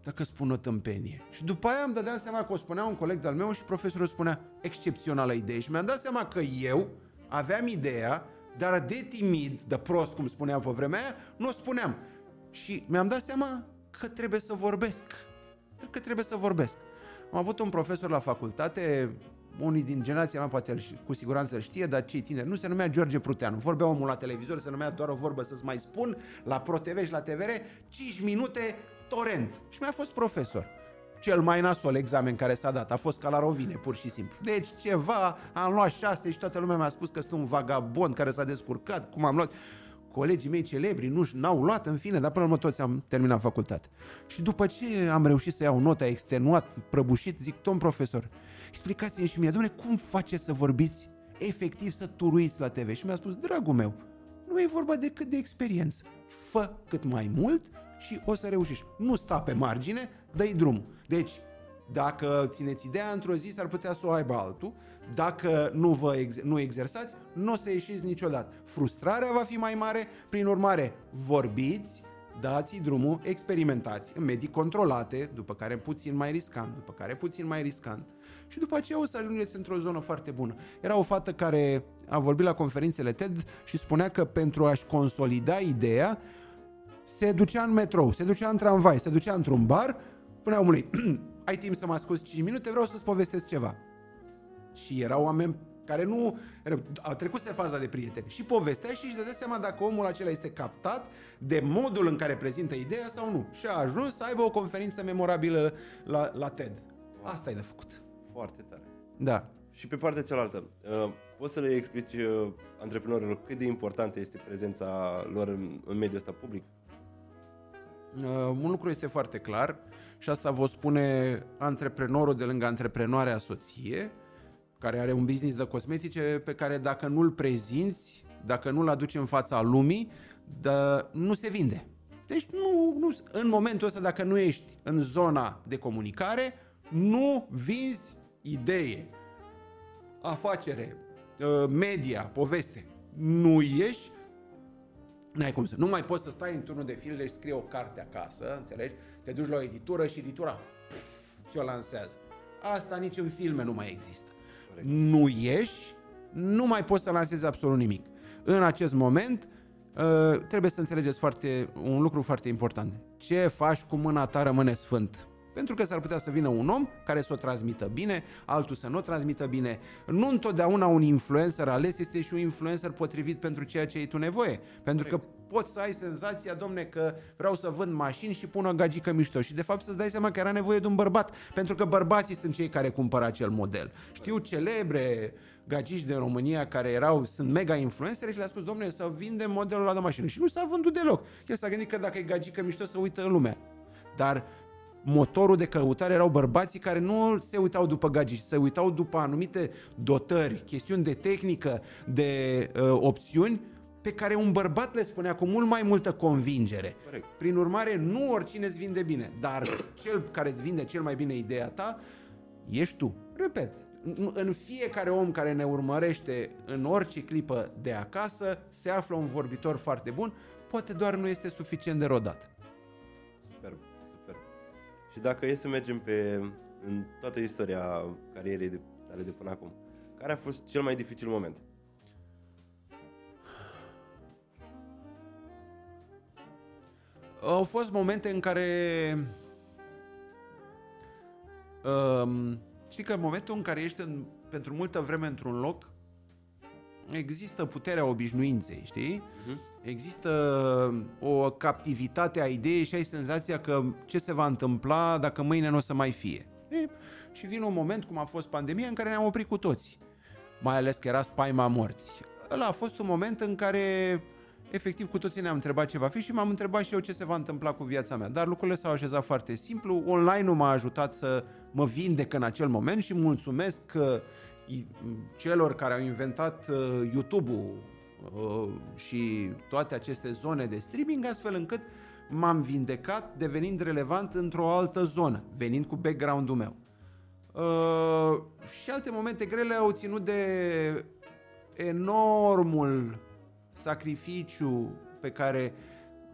dacă spun o tâmpenie. Și după aia îmi dădeam seama că o spunea un coleg de-al meu și profesorul spunea, excepțională idee. Și mi-am dat seama că eu aveam ideea, dar de timid, de prost, cum spuneam pe vremea aia, nu o spuneam. Și mi-am dat seama că trebuie să vorbesc. Că trebuie să vorbesc. Am avut un profesor la facultate, unii din generația mea poate cu siguranță îl știe, dar cei tineri, nu se numea George Pruteanu. Vorbea omul la televizor, se numea doar o vorbă să-ți mai spun, la ProTV și la TVR, 5 minute, torent. Și mi-a fost profesor. Cel mai nasol examen care s-a dat a fost ca la rovine, pur și simplu. Deci ceva, am luat șase și toată lumea mi-a spus că sunt un vagabond care s-a descurcat, cum am luat colegii mei celebri nu n-au luat, în fine, dar până la urmă toți am terminat facultate. Și după ce am reușit să iau nota extenuat, prăbușit, zic, tom profesor, explicați-mi și mie, domne, cum faceți să vorbiți efectiv să turuiți la TV? Și mi-a spus, dragul meu, nu e vorba decât de experiență. Fă cât mai mult și o să reușești. Nu sta pe margine, dă-i drumul. Deci, dacă țineți ideea, într-o zi s-ar putea să o aibă altul. Dacă nu vă ex- nu exersați, nu o să ieșiți niciodată. Frustrarea va fi mai mare, prin urmare, vorbiți, dați drumul, experimentați în medii controlate, după care puțin mai riscant, după care puțin mai riscant și după aceea o să ajungeți într-o zonă foarte bună. Era o fată care a vorbit la conferințele TED și spunea că pentru a-și consolida ideea, se ducea în metrou, se ducea în tramvai, se ducea într-un bar, punea omului, [CLEARS THROAT] ai timp să mă asculti 5 minute, vreau să-ți povestesc ceva. Și erau oameni care nu au trecut se faza de prieteni și povestea și își dădea seama dacă omul acela este captat de modul în care prezintă ideea sau nu. Și a ajuns să aibă o conferință memorabilă la, la TED. Asta e de făcut. Foarte tare. Da. Și pe partea cealaltă, uh, poți să le explici uh, antreprenorilor cât de importantă este prezența lor în, în mediul ăsta public? Uh, un lucru este foarte clar și asta vă spune antreprenorul de lângă antreprenoarea soție, care are un business de cosmetice pe care dacă nu-l prezinți, dacă nu-l aduci în fața lumii, dă, nu se vinde. Deci nu, nu, în momentul ăsta, dacă nu ești în zona de comunicare, nu vinzi idee, afacere, uh, media, poveste. Nu ești, n-ai cum să. Nu mai poți să stai în turnul de filde și scrii o carte acasă, înțelegi? Te duci la o editură și editura ți-o lansează. Asta nici în filme nu mai există. Corect. Nu ieși, nu mai poți să lansezi absolut nimic. În acest moment, uh, trebuie să înțelegeți foarte, un lucru foarte important. Ce faci cu mâna ta rămâne sfânt. Pentru că s-ar putea să vină un om care să o transmită bine, altul să nu o transmită bine. Nu întotdeauna un influencer ales este și un influencer potrivit pentru ceea ce ai tu nevoie. Pentru că poți să ai senzația, domne, că vreau să vând mașini și pun o gagică mișto. Și de fapt să-ți dai seama că era nevoie de un bărbat. Pentru că bărbații sunt cei care cumpără acel model. Știu celebre gagici din România care erau, sunt mega influenceri și le-a spus, domne, să vindem modelul ăla de mașină. Și nu s-a vândut deloc. El s-a gândit că dacă e gagică mișto să uită în lumea. Dar motorul de căutare erau bărbații care nu se uitau după gagici, se uitau după anumite dotări, chestiuni de tehnică, de uh, opțiuni pe care un bărbat le spunea cu mult mai multă convingere. Corect. Prin urmare, nu oricine îți vinde bine, dar cel care îți vinde cel mai bine ideea ta, ești tu. Repet, în fiecare om care ne urmărește în orice clipă de acasă, se află un vorbitor foarte bun, poate doar nu este suficient de rodat. Și dacă e să mergem pe, în toată istoria carierei de, tale de până acum, care a fost cel mai dificil moment? Au fost momente în care... Um, știi că în momentul în care ești în, pentru multă vreme într-un loc, există puterea obișnuinței, știi? Uh-huh. Există o captivitate a ideii și ai senzația că ce se va întâmpla dacă mâine nu o să mai fie. E, și vine un moment, cum a fost pandemia, în care ne-am oprit cu toți. Mai ales că era spaima morți. Ăla a fost un moment în care efectiv cu toții ne-am întrebat ce va fi și m-am întrebat și eu ce se va întâmpla cu viața mea. Dar lucrurile s-au așezat foarte simplu. Online-ul m-a ajutat să mă vindec în acel moment și mulțumesc celor care au inventat uh, YouTube-ul uh, și toate aceste zone de streaming, astfel încât m-am vindecat devenind relevant într-o altă zonă, venind cu background-ul meu. Uh, și alte momente grele au ținut de enormul sacrificiu pe care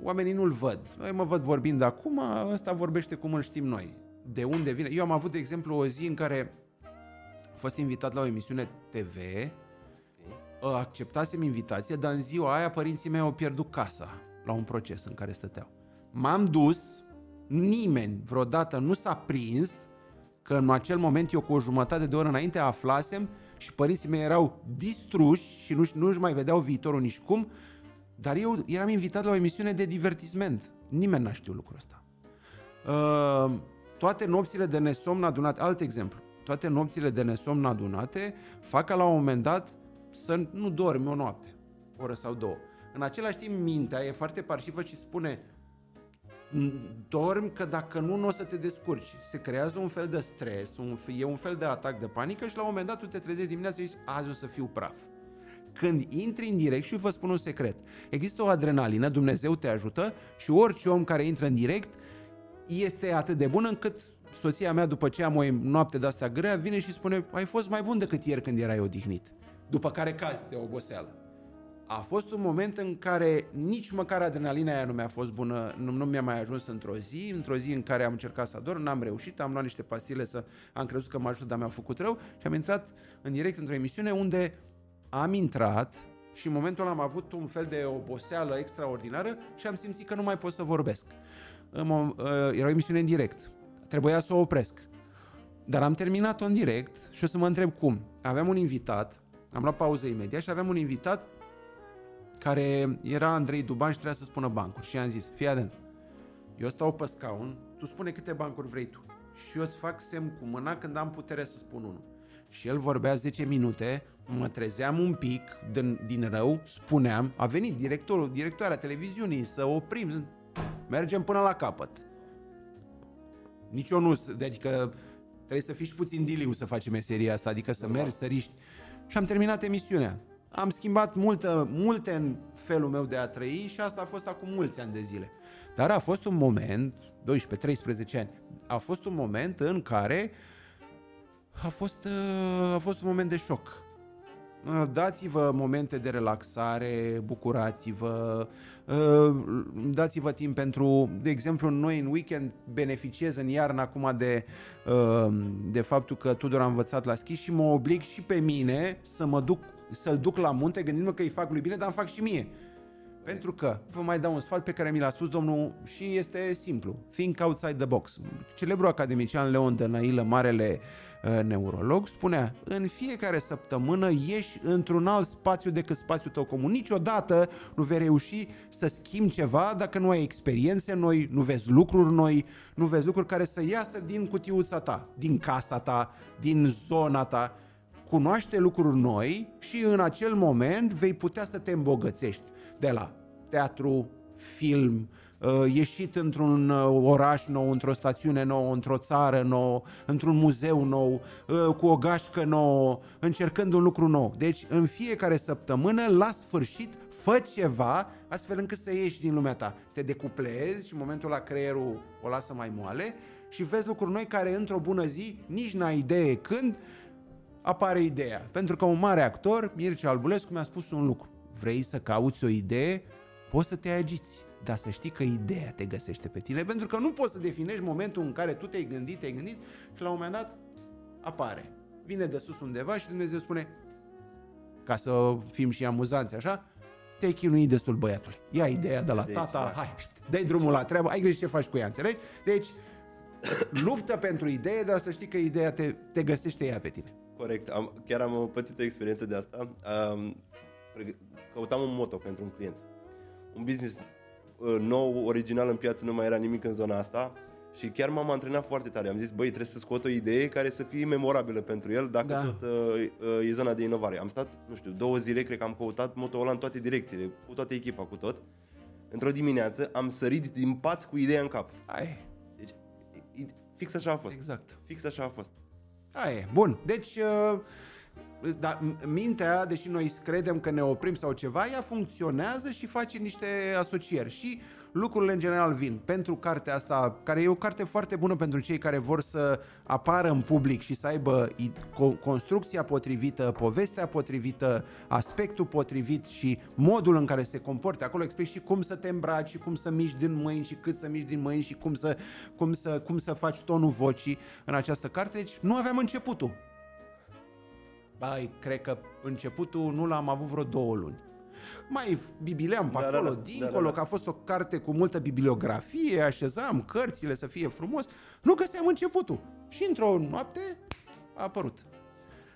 oamenii nu-l văd. Noi mă văd vorbind acum, ăsta vorbește cum îl știm noi. De unde vine? Eu am avut, de exemplu, o zi în care a fost invitat la o emisiune TV, acceptasem invitație, dar în ziua aia părinții mei au pierdut casa la un proces în care stăteau. M-am dus, nimeni vreodată nu s-a prins că în acel moment eu cu o jumătate de oră înainte aflasem și părinții mei erau distruși și nu, nu-și mai vedeau viitorul nici cum, dar eu eram invitat la o emisiune de divertisment. Nimeni n-a știut lucrul ăsta. Uh, toate nopțile de nesomn adunate, alt exemplu, toate nopțile de nesomn adunate fac ca la un moment dat să nu dormi o noapte, o oră sau două. În același timp, mintea e foarte parșivă și spune dormi că dacă nu, nu o să te descurci. Se creează un fel de stres, un, e un fel de atac de panică și la un moment dat tu te trezești dimineața și zici, azi o să fiu praf. Când intri în direct și vă spun un secret, există o adrenalină, Dumnezeu te ajută și orice om care intră în direct este atât de bun încât soția mea, după ce am o noapte de astea grea, vine și spune, ai fost mai bun decât ieri când erai odihnit. După care cazi de oboseală a fost un moment în care nici măcar adrenalina aia nu mi-a fost bună, nu, nu mi-a mai ajuns într-o zi, într-o zi în care am încercat să ador, n-am reușit, am luat niște pastile să am crezut că mă ajută, dar mi-au făcut rău și am intrat în direct într-o emisiune unde am intrat și în momentul ăla am avut un fel de oboseală extraordinară și am simțit că nu mai pot să vorbesc. Uh, era o emisiune în direct. Trebuia să o opresc. Dar am terminat-o în direct și o să mă întreb cum. Aveam un invitat, am luat pauză imediat și aveam un invitat care era Andrei Duban și trebuia să spună bancuri. Și i-am zis, fii atent, eu stau pe scaun, tu spune câte bancuri vrei tu. Și eu îți fac semn cu mâna când am putere să spun unul. Și el vorbea 10 minute, mă trezeam un pic din, din rău, spuneam, a venit directorul, directoarea televiziunii să oprim, mergem până la capăt. Nici eu nu, adică trebuie să fii și puțin diliu să faci meseria asta, adică să mergi, să riști. Și am terminat emisiunea am schimbat multe, multe în felul meu de a trăi și asta a fost acum mulți ani de zile. Dar a fost un moment, 12-13 ani, a fost un moment în care a fost, a fost un moment de șoc. Dați-vă momente de relaxare, bucurați-vă, dați-vă timp pentru, de exemplu, noi în weekend beneficiez în iarnă acum de, de faptul că Tudor a învățat la schi și mă oblig și pe mine să mă duc să-l duc la munte gândindu-mă că îi fac lui bine, dar îmi fac și mie. Pentru că vă mai dau un sfat pe care mi l-a spus domnul și este simplu. Think outside the box. Celebrul academician Leon Dănăilă, marele uh, neurolog, spunea în fiecare săptămână ieși într-un alt spațiu decât spațiul tău comun. Niciodată nu vei reuși să schimbi ceva dacă nu ai experiențe noi, nu vezi lucruri noi, nu vezi lucruri care să iasă din cutiuța ta, din casa ta, din zona ta cunoaște lucruri noi și în acel moment vei putea să te îmbogățești de la teatru, film, uh, ieșit într-un uh, oraș nou, într-o stațiune nouă, într-o țară nouă, într-un muzeu nou, uh, cu o gașcă nouă, încercând un lucru nou. Deci, în fiecare săptămână, la sfârșit, fă ceva astfel încât să ieși din lumea ta. Te decuplezi și în momentul la creierul o lasă mai moale și vezi lucruri noi care într-o bună zi nici n-ai idee când apare ideea. Pentru că un mare actor, Mircea Albulescu, mi-a spus un lucru. Vrei să cauți o idee? Poți să te agiți, dar să știi că ideea te găsește pe tine, pentru că nu poți să definești momentul în care tu te-ai gândit, te-ai gândit și la un moment dat apare. Vine de sus undeva și Dumnezeu spune, ca să fim și amuzanți așa, te-ai chinuit destul băiatul. Ia ideea de la Deci, tata, da. hai, dai drumul la treabă, ai grijă ce faci cu ea, înțelegi? Deci, [COUGHS] luptă pentru idee, dar să știi că ideea te, te găsește ea pe tine. Corect, am, chiar am pățit o experiență de asta. Um, pregă- căutam un moto pentru un client. Un business uh, nou, original în piață, nu mai era nimic în zona asta și chiar m-am antrenat foarte tare. Am zis, băi, trebuie să scot o idee care să fie memorabilă pentru el dacă Da. tot uh, uh, e zona de inovare. Am stat, nu știu, două zile, cred că am căutat moto ăla în toate direcțiile, cu toată echipa, cu tot. Într-o dimineață am sărit din pat cu ideea în cap. Hai, Deci, i- i- fix așa a fost. exact. Fix așa a fost. Aia e. Bun, deci uh, da, m- mintea, deși noi credem că ne oprim sau ceva, ea funcționează și face niște asocieri și lucrurile în general vin. Pentru cartea asta, care e o carte foarte bună pentru cei care vor să apară în public și să aibă i- co- construcția potrivită, povestea potrivită, aspectul potrivit și modul în care se comporte. Acolo explic și cum să te îmbraci, și cum să miști din mâini și cât să miști din mâini și cum să, cum să, cum să faci tonul vocii în această carte. Deci nu aveam începutul. Bai, cred că începutul nu l-am avut vreo două luni. Mai bibileam pe Da, da, acolo, da. Da, dincolo, da, da. că a fost o carte cu multă bibliografie, așezam cărțile să fie frumos, nu găseam începutul. Și într-o noapte a apărut.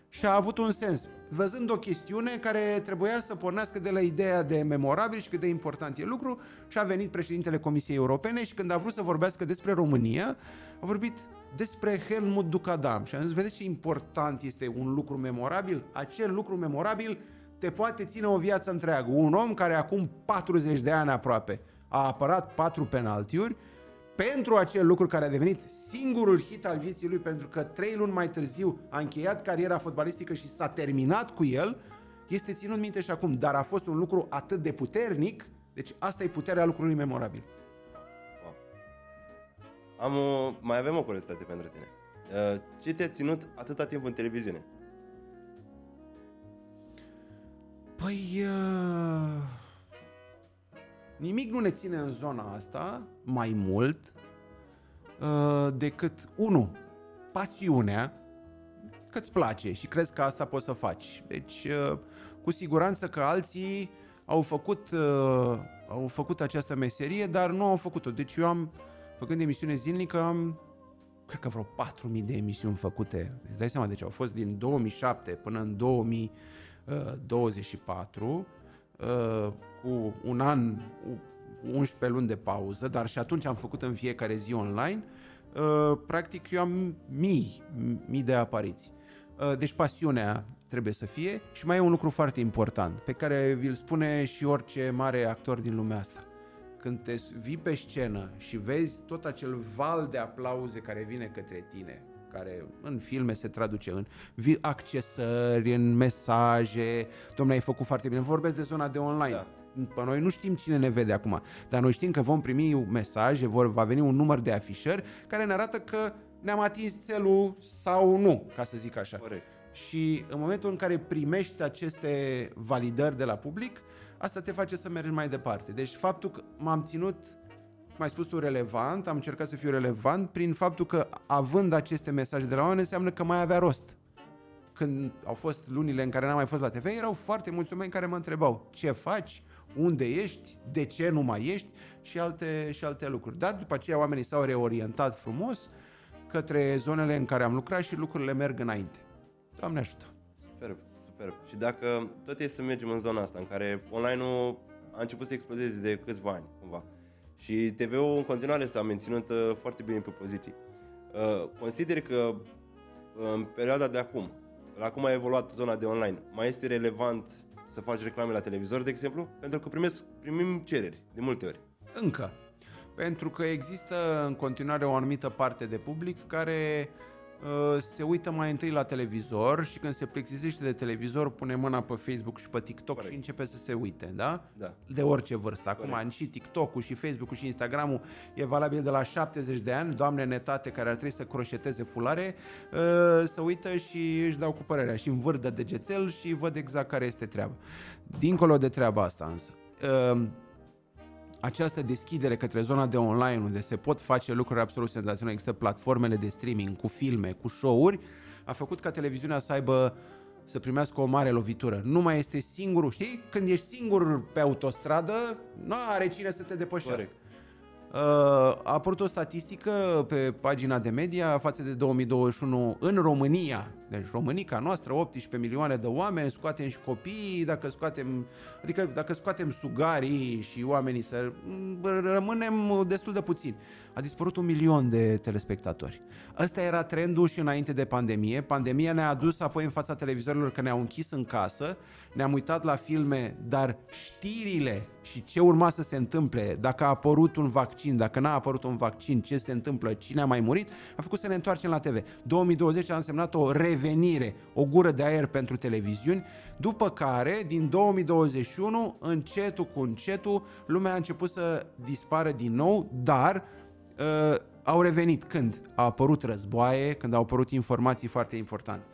Și a avut un sens. Văzând o chestiune care trebuia să pornească de la ideea de memorabil și cât de important e lucru, și a venit președintele Comisiei Europene și când a vrut să vorbească despre România, a vorbit despre Helmut Ducadam. Și am zis, vedeți ce important este un lucru memorabil? Acel lucru memorabil te poate ține o viață întreagă. Un om care acum 40 de ani aproape a apărat patru penaltiuri, pentru acel lucru care a devenit singurul hit al vieții lui, pentru că trei luni mai târziu a încheiat cariera fotbalistică și s-a terminat cu el, este ținut minte și acum, dar a fost un lucru atât de puternic, deci asta e puterea lucrului memorabil. Wow. Am o, mai avem o curiozitate pentru tine. Uh, Ce te-a ținut atâta timp în televiziune? Păi... Uh, nimic nu ne ține în zona asta mai mult uh, decât, unu, pasiunea, că îți place și crezi că asta poți să faci. Deci, uh, cu siguranță că alții au făcut, uh, au făcut această meserie, dar nu au făcut-o. Deci eu am, făcând emisiune zilnică, am cred că vreo 4.000 de emisiuni făcute. Îți dai seama, deci au fost din 2007 până în 2000 Uh, 24, uh, cu un an, 11 luni de pauză, dar și atunci am făcut în fiecare zi online, uh, practic eu am mii, mii de apariții. Deci pasiunea trebuie să fie și mai e un lucru foarte important pe care vi-l spune și orice mare actor din lumea asta. Când te vii pe scenă și vezi tot acel val de aplauze care vine către tine, care în filme se traduce în vi- accesări, în mesaje, domnule, ai făcut foarte bine, vorbesc de zona de online. Da. Pe noi nu știm cine ne vede acum, dar noi știm că vom primi mesaje, vor, va veni un număr de afișări care ne arată că ne-am atins țelul sau nu, ca să zic așa. Corect. Și în momentul în care primești aceste validări de la public, asta te face să mergi mai departe. Deci faptul că m-am ținut, cum ai spus tu, relevant, am încercat să fiu relevant prin faptul că având aceste mesaje de la oameni înseamnă că mai avea rost. Când au fost lunile în care n-am mai fost la TV, erau foarte mulți oameni care mă întrebau ce faci, unde ești, de ce nu mai ești și alte, și alte lucruri. Dar după aceea oamenii s-au reorientat frumos către zonele în care am lucrat și lucrurile merg înainte. Doamne ajută! Superb, superb. Și dacă tot e să mergem în zona asta în care online-ul a început să explodeze de câțiva ani, cumva, și TV-ul în continuare s-a menținut uh, foarte bine pe poziții, uh, consider că uh, în perioada de acum, la cum a evoluat zona de online, mai este relevant să faci reclame la televizor, de exemplu? Pentru că primesc, primim cereri, de multe ori. Încă. Pentru că există în continuare o anumită parte de public care uh, se uită mai întâi la televizor și când se plexizește de televizor pune mâna pe Facebook și pe TikTok Corect. și începe să se uite, da? Da. De orice vârstă. Acum Corect. și TikTok-ul și Facebook-ul și Instagram-ul e valabil de la 70 de ani, doamne netate care ar trebui să croșeteze fulare, uh, să uită și își dau cu părerea și învârt de degețel și văd exact care este treaba. Dincolo de treaba asta însă, uh, această deschidere către zona de online, unde se pot face lucruri absolut senzaționale, există platformele de streaming cu filme, cu show-uri, a făcut ca televiziunea să aibă să primească o mare lovitură. Nu mai este singurul, știi? Când ești singur pe autostradă, nu are cine să te depășească. Corect. Uh, a apărut o statistică pe pagina de media față de 2021 în România. Deci Românica noastră, 18 milioane de oameni, scoatem și copiii, dacă scoatem, adică dacă scoatem sugarii și oamenii să rămânem destul de puțini. A dispărut un milion de telespectatori. Ăsta era trendul și înainte de pandemie. Pandemia ne-a adus apoi în fața televizorilor că ne-au închis în casă, ne-am uitat la filme, dar știrile și ce urma să se întâmple, dacă a apărut un vaccin, dacă n-a apărut un vaccin, ce se întâmplă, cine a mai murit, a făcut să ne întoarcem la TV. 2020 a însemnat o revenire, o gură de aer pentru televiziuni, după care, din 2021, încetul cu încetul, lumea a început să dispară din nou, dar uh, au revenit când? Au apărut războaie, când au apărut informații foarte importante.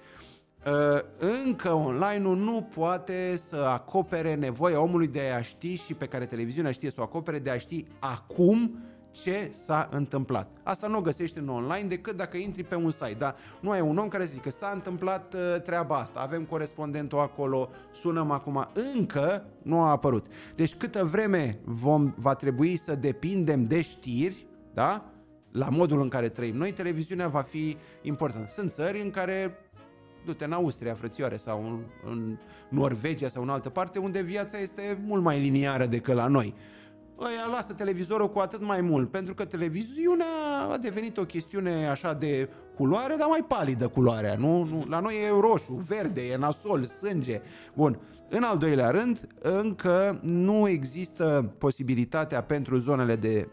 Uh, încă online-ul nu poate să acopere nevoia omului de a ști și pe care televiziunea știe să o acopere, de a ști acum ce s-a întâmplat. Asta nu o găsești în online decât dacă intri pe un site, dar nu ai un om care să zică s-a întâmplat uh, treaba asta, avem corespondentul acolo, sunăm acum. Încă nu a apărut. Deci câtă vreme vom, va trebui să depindem de știri, da? la modul în care trăim noi, televiziunea va fi importantă. Sunt țări în care du-te în Austria, frățioare, sau în, în Norvegia sau în altă parte, unde viața este mult mai liniară decât la noi. Ăia lasă televizorul cu atât mai mult, pentru că televiziunea a devenit o chestiune așa de culoare, dar mai palidă culoarea, nu? nu? La noi e roșu, verde, e nasol, sânge. Bun. În al doilea rând, încă nu există posibilitatea pentru zonele de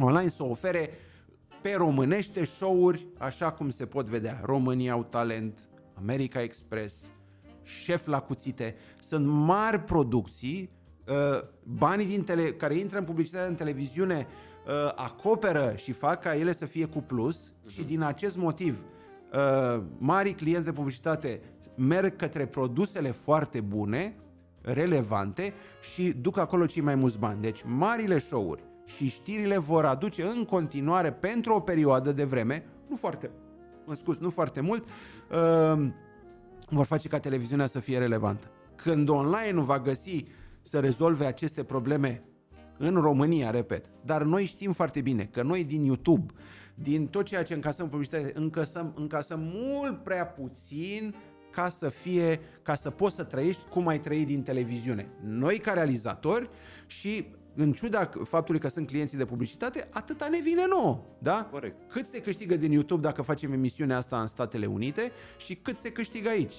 online să ofere pe românește show-uri așa cum se pot vedea. România au talent, America Express, Șef la cuțite. Sunt mari producții, uh, banii din tele, care intră în publicitate în televiziune uh, acoperă și fac ca ele să fie cu plus uh-huh. și din acest motiv uh, mari clienți de publicitate merg către produsele foarte bune, relevante și duc acolo cei mai mulți bani. Deci marile show-uri și știrile vor aduce în continuare pentru o perioadă de vreme, nu foarte, mă scuz, nu foarte mult, uh, vor face ca televiziunea să fie relevantă. Când online nu va găsi să rezolve aceste probleme în România, repet, dar noi știm foarte bine că noi din YouTube, din tot ceea ce încasăm publicitate, încasăm, încasăm mult prea puțin ca să fie, ca să poți să trăiești cum ai trăit din televiziune. Noi ca realizatori și în ciuda faptului că sunt clienții de publicitate, atâta ne vine nouă, da? Corect. Cât se câștigă din YouTube dacă facem emisiunea asta în Statele Unite și cât se câștigă aici?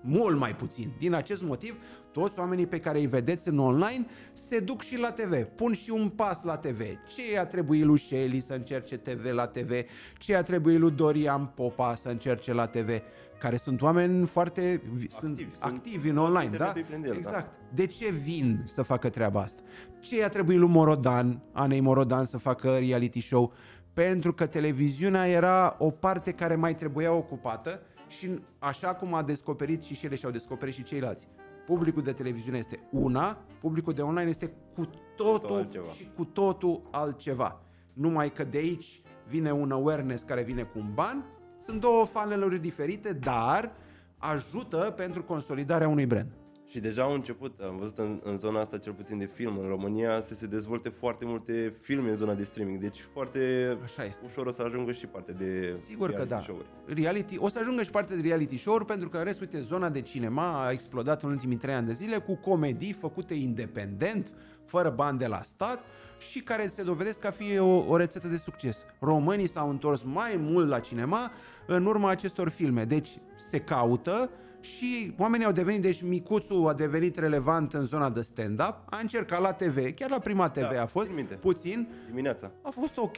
Mult mai puțin. Din acest motiv, toți oamenii pe care îi vedeți în online se duc și la TV, pun și un pas la TV. Ce a trebuit lui Shelly să încerce TV la TV? Ce a trebuit lui Dorian Popa să încerce la TV? Care sunt oameni foarte activi, sunt activi în online, da? El, da. exact. Da. De ce vin să facă treaba asta? Ce a trebuit lui Morodan, Anei Morodan să facă reality show? Pentru că televiziunea era o parte care mai trebuia ocupată și așa cum a descoperit și ele și-au descoperit și ceilalți. Publicul de televiziune este una, publicul de online este cu totul altceva. și cu totul altceva. Numai că de aici vine un awareness care vine cu un ban, sunt două faneluri diferite, dar ajută pentru consolidarea unui brand. Și deja au început, am văzut în, în zona asta cel puțin de film în România să se dezvolte foarte multe filme în zona de streaming, deci foarte Așa este. ușor o să ajungă și parte de Sigur că reality da. show-uri. Reality, o să ajungă și parte de reality show pentru că în rest, uite, zona de cinema a explodat în ultimii trei ani de zile cu comedii făcute independent, fără bani de la stat și care se dovedesc a fi o, o rețetă de succes. Românii s-au întors mai mult la cinema în urma acestor filme. Deci se caută și oamenii au devenit, deci Micuțu a devenit relevant în zona de stand-up, a încercat la TV, chiar la Prima TV Da, a fost, țin minte. puțin, Dimineața. a fost ok,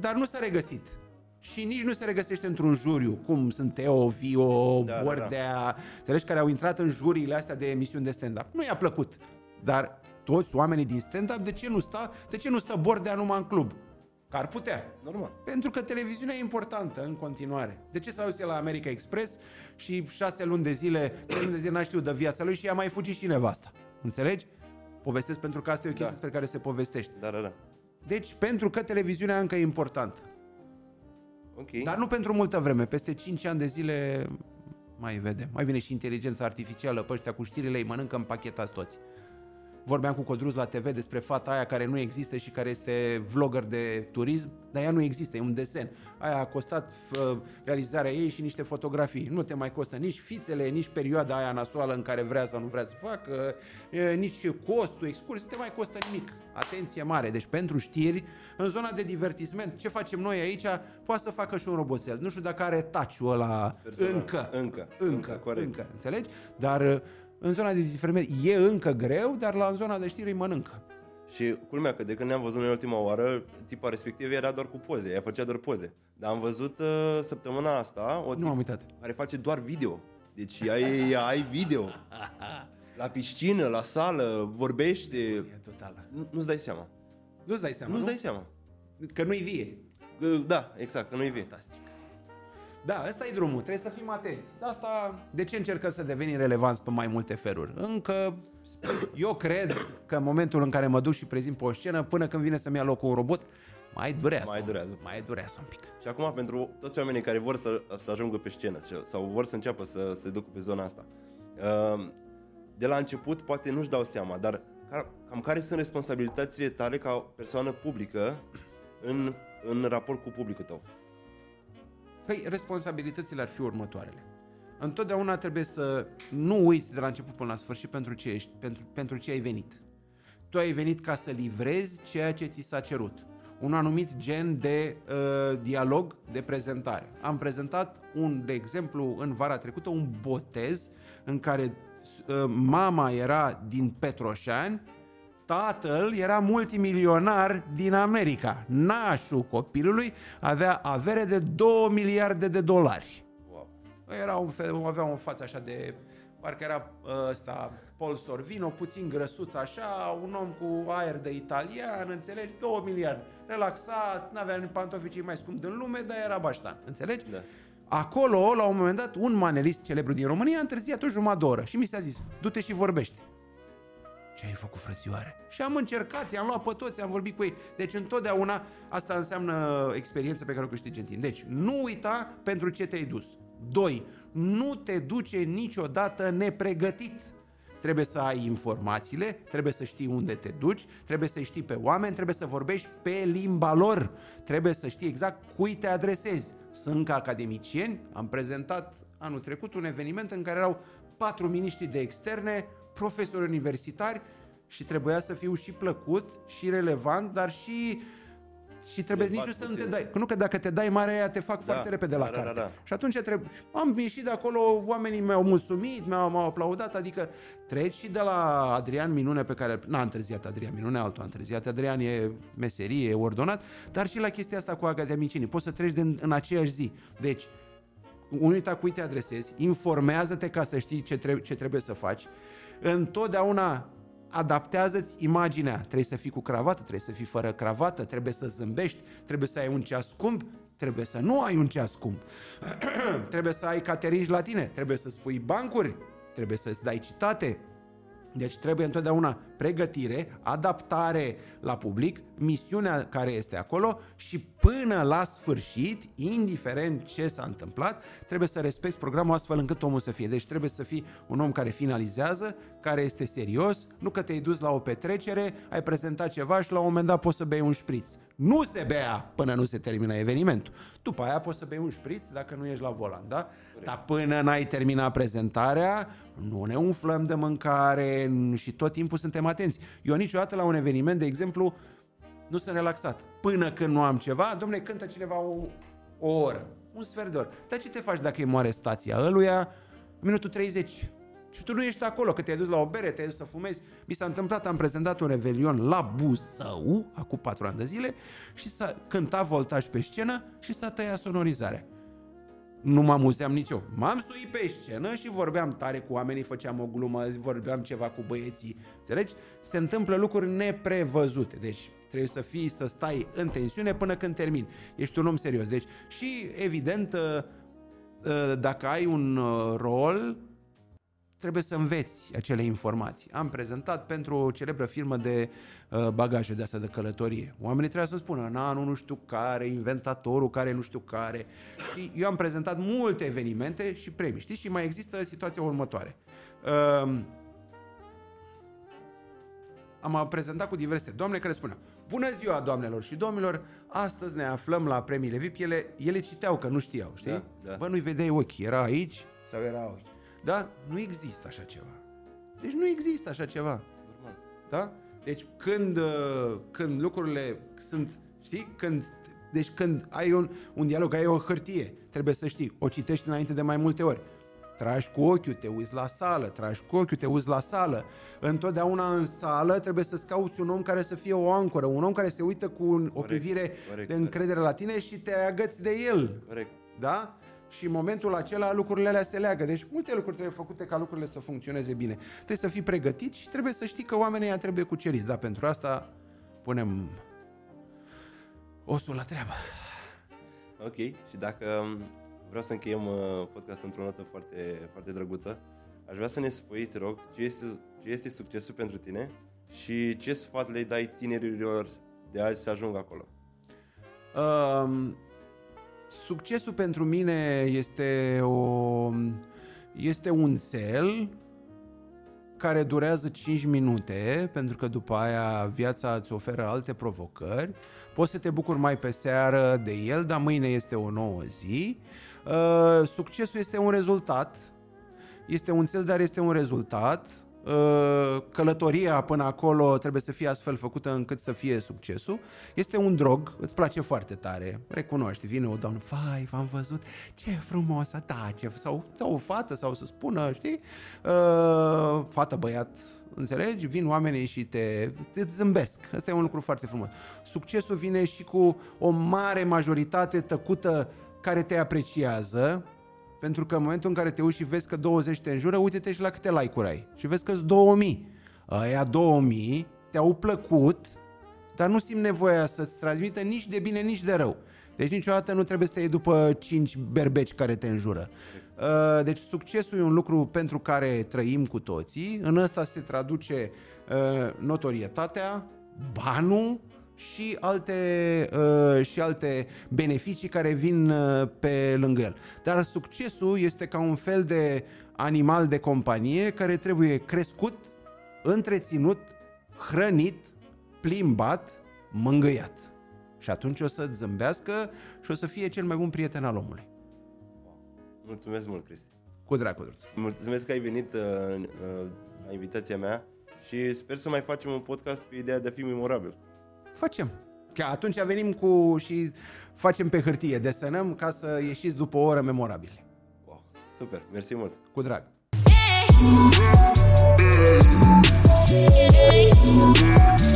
dar nu s-a regăsit. Și nici nu se regăsește într-un juriu, cum sunt Teo, Vio, Da, da, Bordea, înțelegi, care au intrat în juriile astea de emisiuni de stand-up. Nu i-a plăcut, dar toți oamenii din stand-up, de ce nu stă, de ce nu stă Bordea numai în club? Că ar putea. Normal. Pentru că televiziunea e importantă în continuare. De ce s-a dus el la America Express și șase luni de zile, trei luni de zile n-a știut de viața lui și i-a mai fugit și nevasta. Înțelegi? Povestesc pentru că asta e o chestie Da. despre care se povestește. Da, da, da. Deci, pentru că televiziunea încă e importantă. Ok. Dar nu pentru multă vreme, peste 5 ani de zile Mai vedem. Mai vine și inteligența artificială pe ăștia cu știrile, îi mănâncă împachetați toți. Vorbeam cu Codruz la TV despre fata aia care nu există și care este vlogger de turism, dar ea nu există, e un desen. Aia a costat uh, realizarea ei și niște fotografii. Nu te mai costă nici fițele, nici perioada aia nasoală în care vrea sau nu vrea să facă, uh, nici costul excursiei, nu te mai costă nimic. Atenție mare. Deci pentru știri, în zona de divertisment, ce facem noi aici, poate să facă și un roboțel. Nu știu dacă are touch-ul ăla Personal. încă. Încă, Încă, încă, corect. încă, înțelegi? Dar uh, în zona de diferiment e încă greu, dar la în zona de știri îi mănâncă. Și culmea că de când ne-am văzut noi ultima oară, tipa respectiv era doar cu poze, ea făcea doar poze. Dar am văzut uh, săptămâna asta o Nu am uitat. care face doar video. Deci ea, e- ea ai video. [LAUGHS] La piscină, la sală, vorbește. E totală. Nu- Nu-ți dai seama. Nu-ți dai seama, Nu-ți nu? dai seama. Că nu-i vie. Că- Da, exact, că nu-i vie. Fantastic. Da, ăsta e drumul, trebuie să fim atenți. De asta, de ce încercă să devenim relevanți pe mai multe feluri? Încă, eu cred că în momentul în care mă duc și prezint pe o scenă, până când vine să-mi ia locul un robot, mai durează. Mai durează. Mai durează un pic. Și acum, pentru toți oamenii care vor să, să ajungă pe scenă și- sau vor să înceapă să se ducă pe zona asta, uh, de la început poate nu-și dau seama, dar ca- cam care sunt responsabilitățile tale ca persoană publică în, în raport cu publicul tău? Păi, responsabilitățile ar fi următoarele. Întotdeauna trebuie să nu uiți de la început până la sfârșit pentru ce, ești, pentru, pentru ce ai venit. Tu ai venit ca să livrezi ceea ce ți s-a cerut. Un anumit gen de uh, dialog, de prezentare. Am prezentat, un, de exemplu, în vara trecută, un botez în care uh, mama era din Petroșani, Tatăl era multimilionar din America. Nașul copilului avea avere de 2 miliarde de dolari. Wow. Era un fel, avea o față așa de... Parcă era ă, ăsta Paul Sorvino, puțin grăsuț așa, un om cu aer de italian, înțelegi? 2 miliarde. Relaxat, n-avea nici pantofii cei mai scumpi din lume, dar era baștan, înțelegi? Da. Acolo, la un moment dat, un manelist celebru din România a întârziat o jumătate de oră și mi s-a zis, du-te și vorbește. Ce ai făcut, frățioare? Și am încercat, i-am luat pe toți, am vorbit cu ei. Deci întotdeauna asta înseamnă experiență pe care o câștigi în timp. Deci nu uita pentru ce te-ai dus. 2. Nu te duce niciodată nepregătit. Trebuie să ai informațiile, trebuie să știi unde te duci, trebuie să știi pe oameni, trebuie să vorbești pe limba lor, trebuie să știi exact cui te adresezi. Sunt ca academicieni, am prezentat anul trecut un eveniment în care erau patru miniștri de externe, profesori universitari și trebuia să fiu și plăcut și relevant, dar și și trebuie Le nici fac nu să nu te puțin. dai. Că nu că dacă te dai mare aia te fac Da, foarte repede la da, da, carte. da, da. Și atunci trebuie... Am ieșit de acolo, oamenii mi-au mulțumit, mi-au, m-au aplaudat, adică treci și de la Adrian Minune pe care... N-a întârziat Adrian Minune, altul a întârziat. Adrian e meserie, e ordonat, dar și la chestia asta cu academicienii. Poți să treci de, în, în aceeași zi. Deci, uita cui te adresezi, informează-te ca să știi ce, trebuie, ce trebuie să faci. Întotdeauna adaptează-ți imaginea. Trebuie să fii cu cravată, trebuie să fii fără cravată, trebuie să zâmbești, trebuie să ai un ceas scump, trebuie să nu ai un ceas scump. [CLEARS THROAT] trebuie să ai cateringi la tine, trebuie să spui bancuri, trebuie să-ți dai citate, deci trebuie întotdeauna pregătire, adaptare la public, misiunea care este acolo și până la sfârșit, indiferent ce s-a întâmplat, trebuie să respecti programul astfel încât omul să fie. Deci trebuie să fii un om care finalizează, care este serios, nu că te-ai dus la o petrecere, ai prezentat ceva și la un moment dat poți să bei un șpriț. Nu se bea până nu se termină evenimentul. După aia poți să bei un șpriț dacă nu ești la volan, da? Dar până n-ai terminat prezentarea, nu ne umflăm de mâncare și tot timpul suntem atenți. Eu niciodată la un eveniment, de exemplu, nu sunt relaxat. Până când nu am ceva, domne, cântă cineva o, o oră, un sfert de oră. Dar ce te faci dacă îi moare stația ăluia? În minutul 30. Și tu nu ești acolo, că te-ai dus la o bere, te-ai dus să fumezi. Mi s-a întâmplat, am prezentat un revelion la Buzău, acum patru ani de zile, și s-a cântat voltaj pe scenă și s-a tăiat sonorizarea. Nu mă amuzeam nici eu. M-am suit pe scenă și vorbeam tare cu oamenii, făceam o glumă, vorbeam ceva cu băieții. Înțelegi? Se întâmplă lucruri neprevăzute. Deci trebuie să fii, să stai în tensiune până când termin. Ești un om serios. Deci și evident uh, uh, dacă ai un uh, rol, trebuie să înveți acele informații. Am prezentat pentru o celebră firmă de uh, bagaje de asta de călătorie. Oamenii trebuie să spună în anul nu știu care, inventatorul care nu știu care. Și eu am prezentat multe evenimente și premii. Știți? Și mai există situația următoare. Uh, am prezentat cu diverse doamne care spuneau Bună ziua, doamnelor și domnilor! Astăzi ne aflăm la premiile VIP. Ele, ele citeau, că nu știau, știi? Da, da. Bă, nu-i vedeai ochii. Era aici sau era ochi. Da? Nu există așa ceva. Deci nu există așa ceva. Normal. Da? Deci când, uh, când lucrurile sunt, știi, când, deci când ai un, un dialog, ai o hârtie, trebuie să știi, o citești înainte de mai multe ori. Tragi cu ochiul, te uiți la sală, tragi cu ochiul, te uiți la sală. Întotdeauna în sală trebuie să-ți cauți un om care să fie o ancoră, un om care se uită cu un, o Corect, privire corect, de încredere la tine și te agăți de el. Corect. Da? Și în momentul acela lucrurile alea se leagă. Deci multe lucruri trebuie făcute ca lucrurile să funcționeze bine. Trebuie să fii pregătit și trebuie să știi că oamenii ăia trebuie cuceriți. Dar pentru asta punem osul la treabă. Ok, și dacă um, vreau să încheiem uh, podcastul într-o notă foarte, foarte drăguță, aș vrea să ne spui, te rog, ce este, ce este succesul pentru tine și ce sfat le dai tinerilor de azi să ajungă acolo. Um, succesul pentru mine este o este un cel care durează 5 minute, pentru că după aia viața îți oferă alte provocări. Poți să te bucuri mai pe seară de el, dar mâine este o nouă zi. Uh, succesul este un rezultat. Este un cel, dar este un rezultat. Uh, călătoria până acolo trebuie să fie astfel făcută încât să fie succesul. Este un drog, îți place foarte tare, recunoști, vine o doamnă, vai, v-am văzut, ce frumos, da, ce, sau, sau o fată, sau să spună, știi, uh, fată, băiat, înțelegi? Vin oamenii și te, te zâmbesc. Asta e un lucru foarte frumos. Succesul vine și cu o mare majoritate tăcută care te apreciază, pentru că în momentul în care te uiți și vezi că 20 te înjură, uite-te și la câte like-uri ai. Și vezi că sunt 2000. Aia 2000 te-au plăcut, dar nu simt nevoia să-ți transmită nici de bine, nici de rău. Deci niciodată nu trebuie să te iei după 5 berbeci care te înjură. Uh, Deci succesul e un lucru pentru care trăim cu toții. În ăsta se traduce uh, notorietatea, banul și alte, uh, și alte beneficii care vin uh, pe lângă el. Dar succesul este ca un fel de animal de companie care trebuie crescut, întreținut, hrănit, plimbat, mângâiat. Și atunci o să-ți zâmbească și o să fie cel mai bun prieten al omului. Mulțumesc mult, Cristi. Cu drag, cu drag. Mulțumesc că ai venit uh, uh, la invitația mea și sper să mai facem un podcast pe ideea de a fi memorabil facem. Că atunci venim cu și facem pe hârtie, desenăm ca să ieșiți după o oră memorabile. Wow, super, mersi mult. Cu drag. Yeah.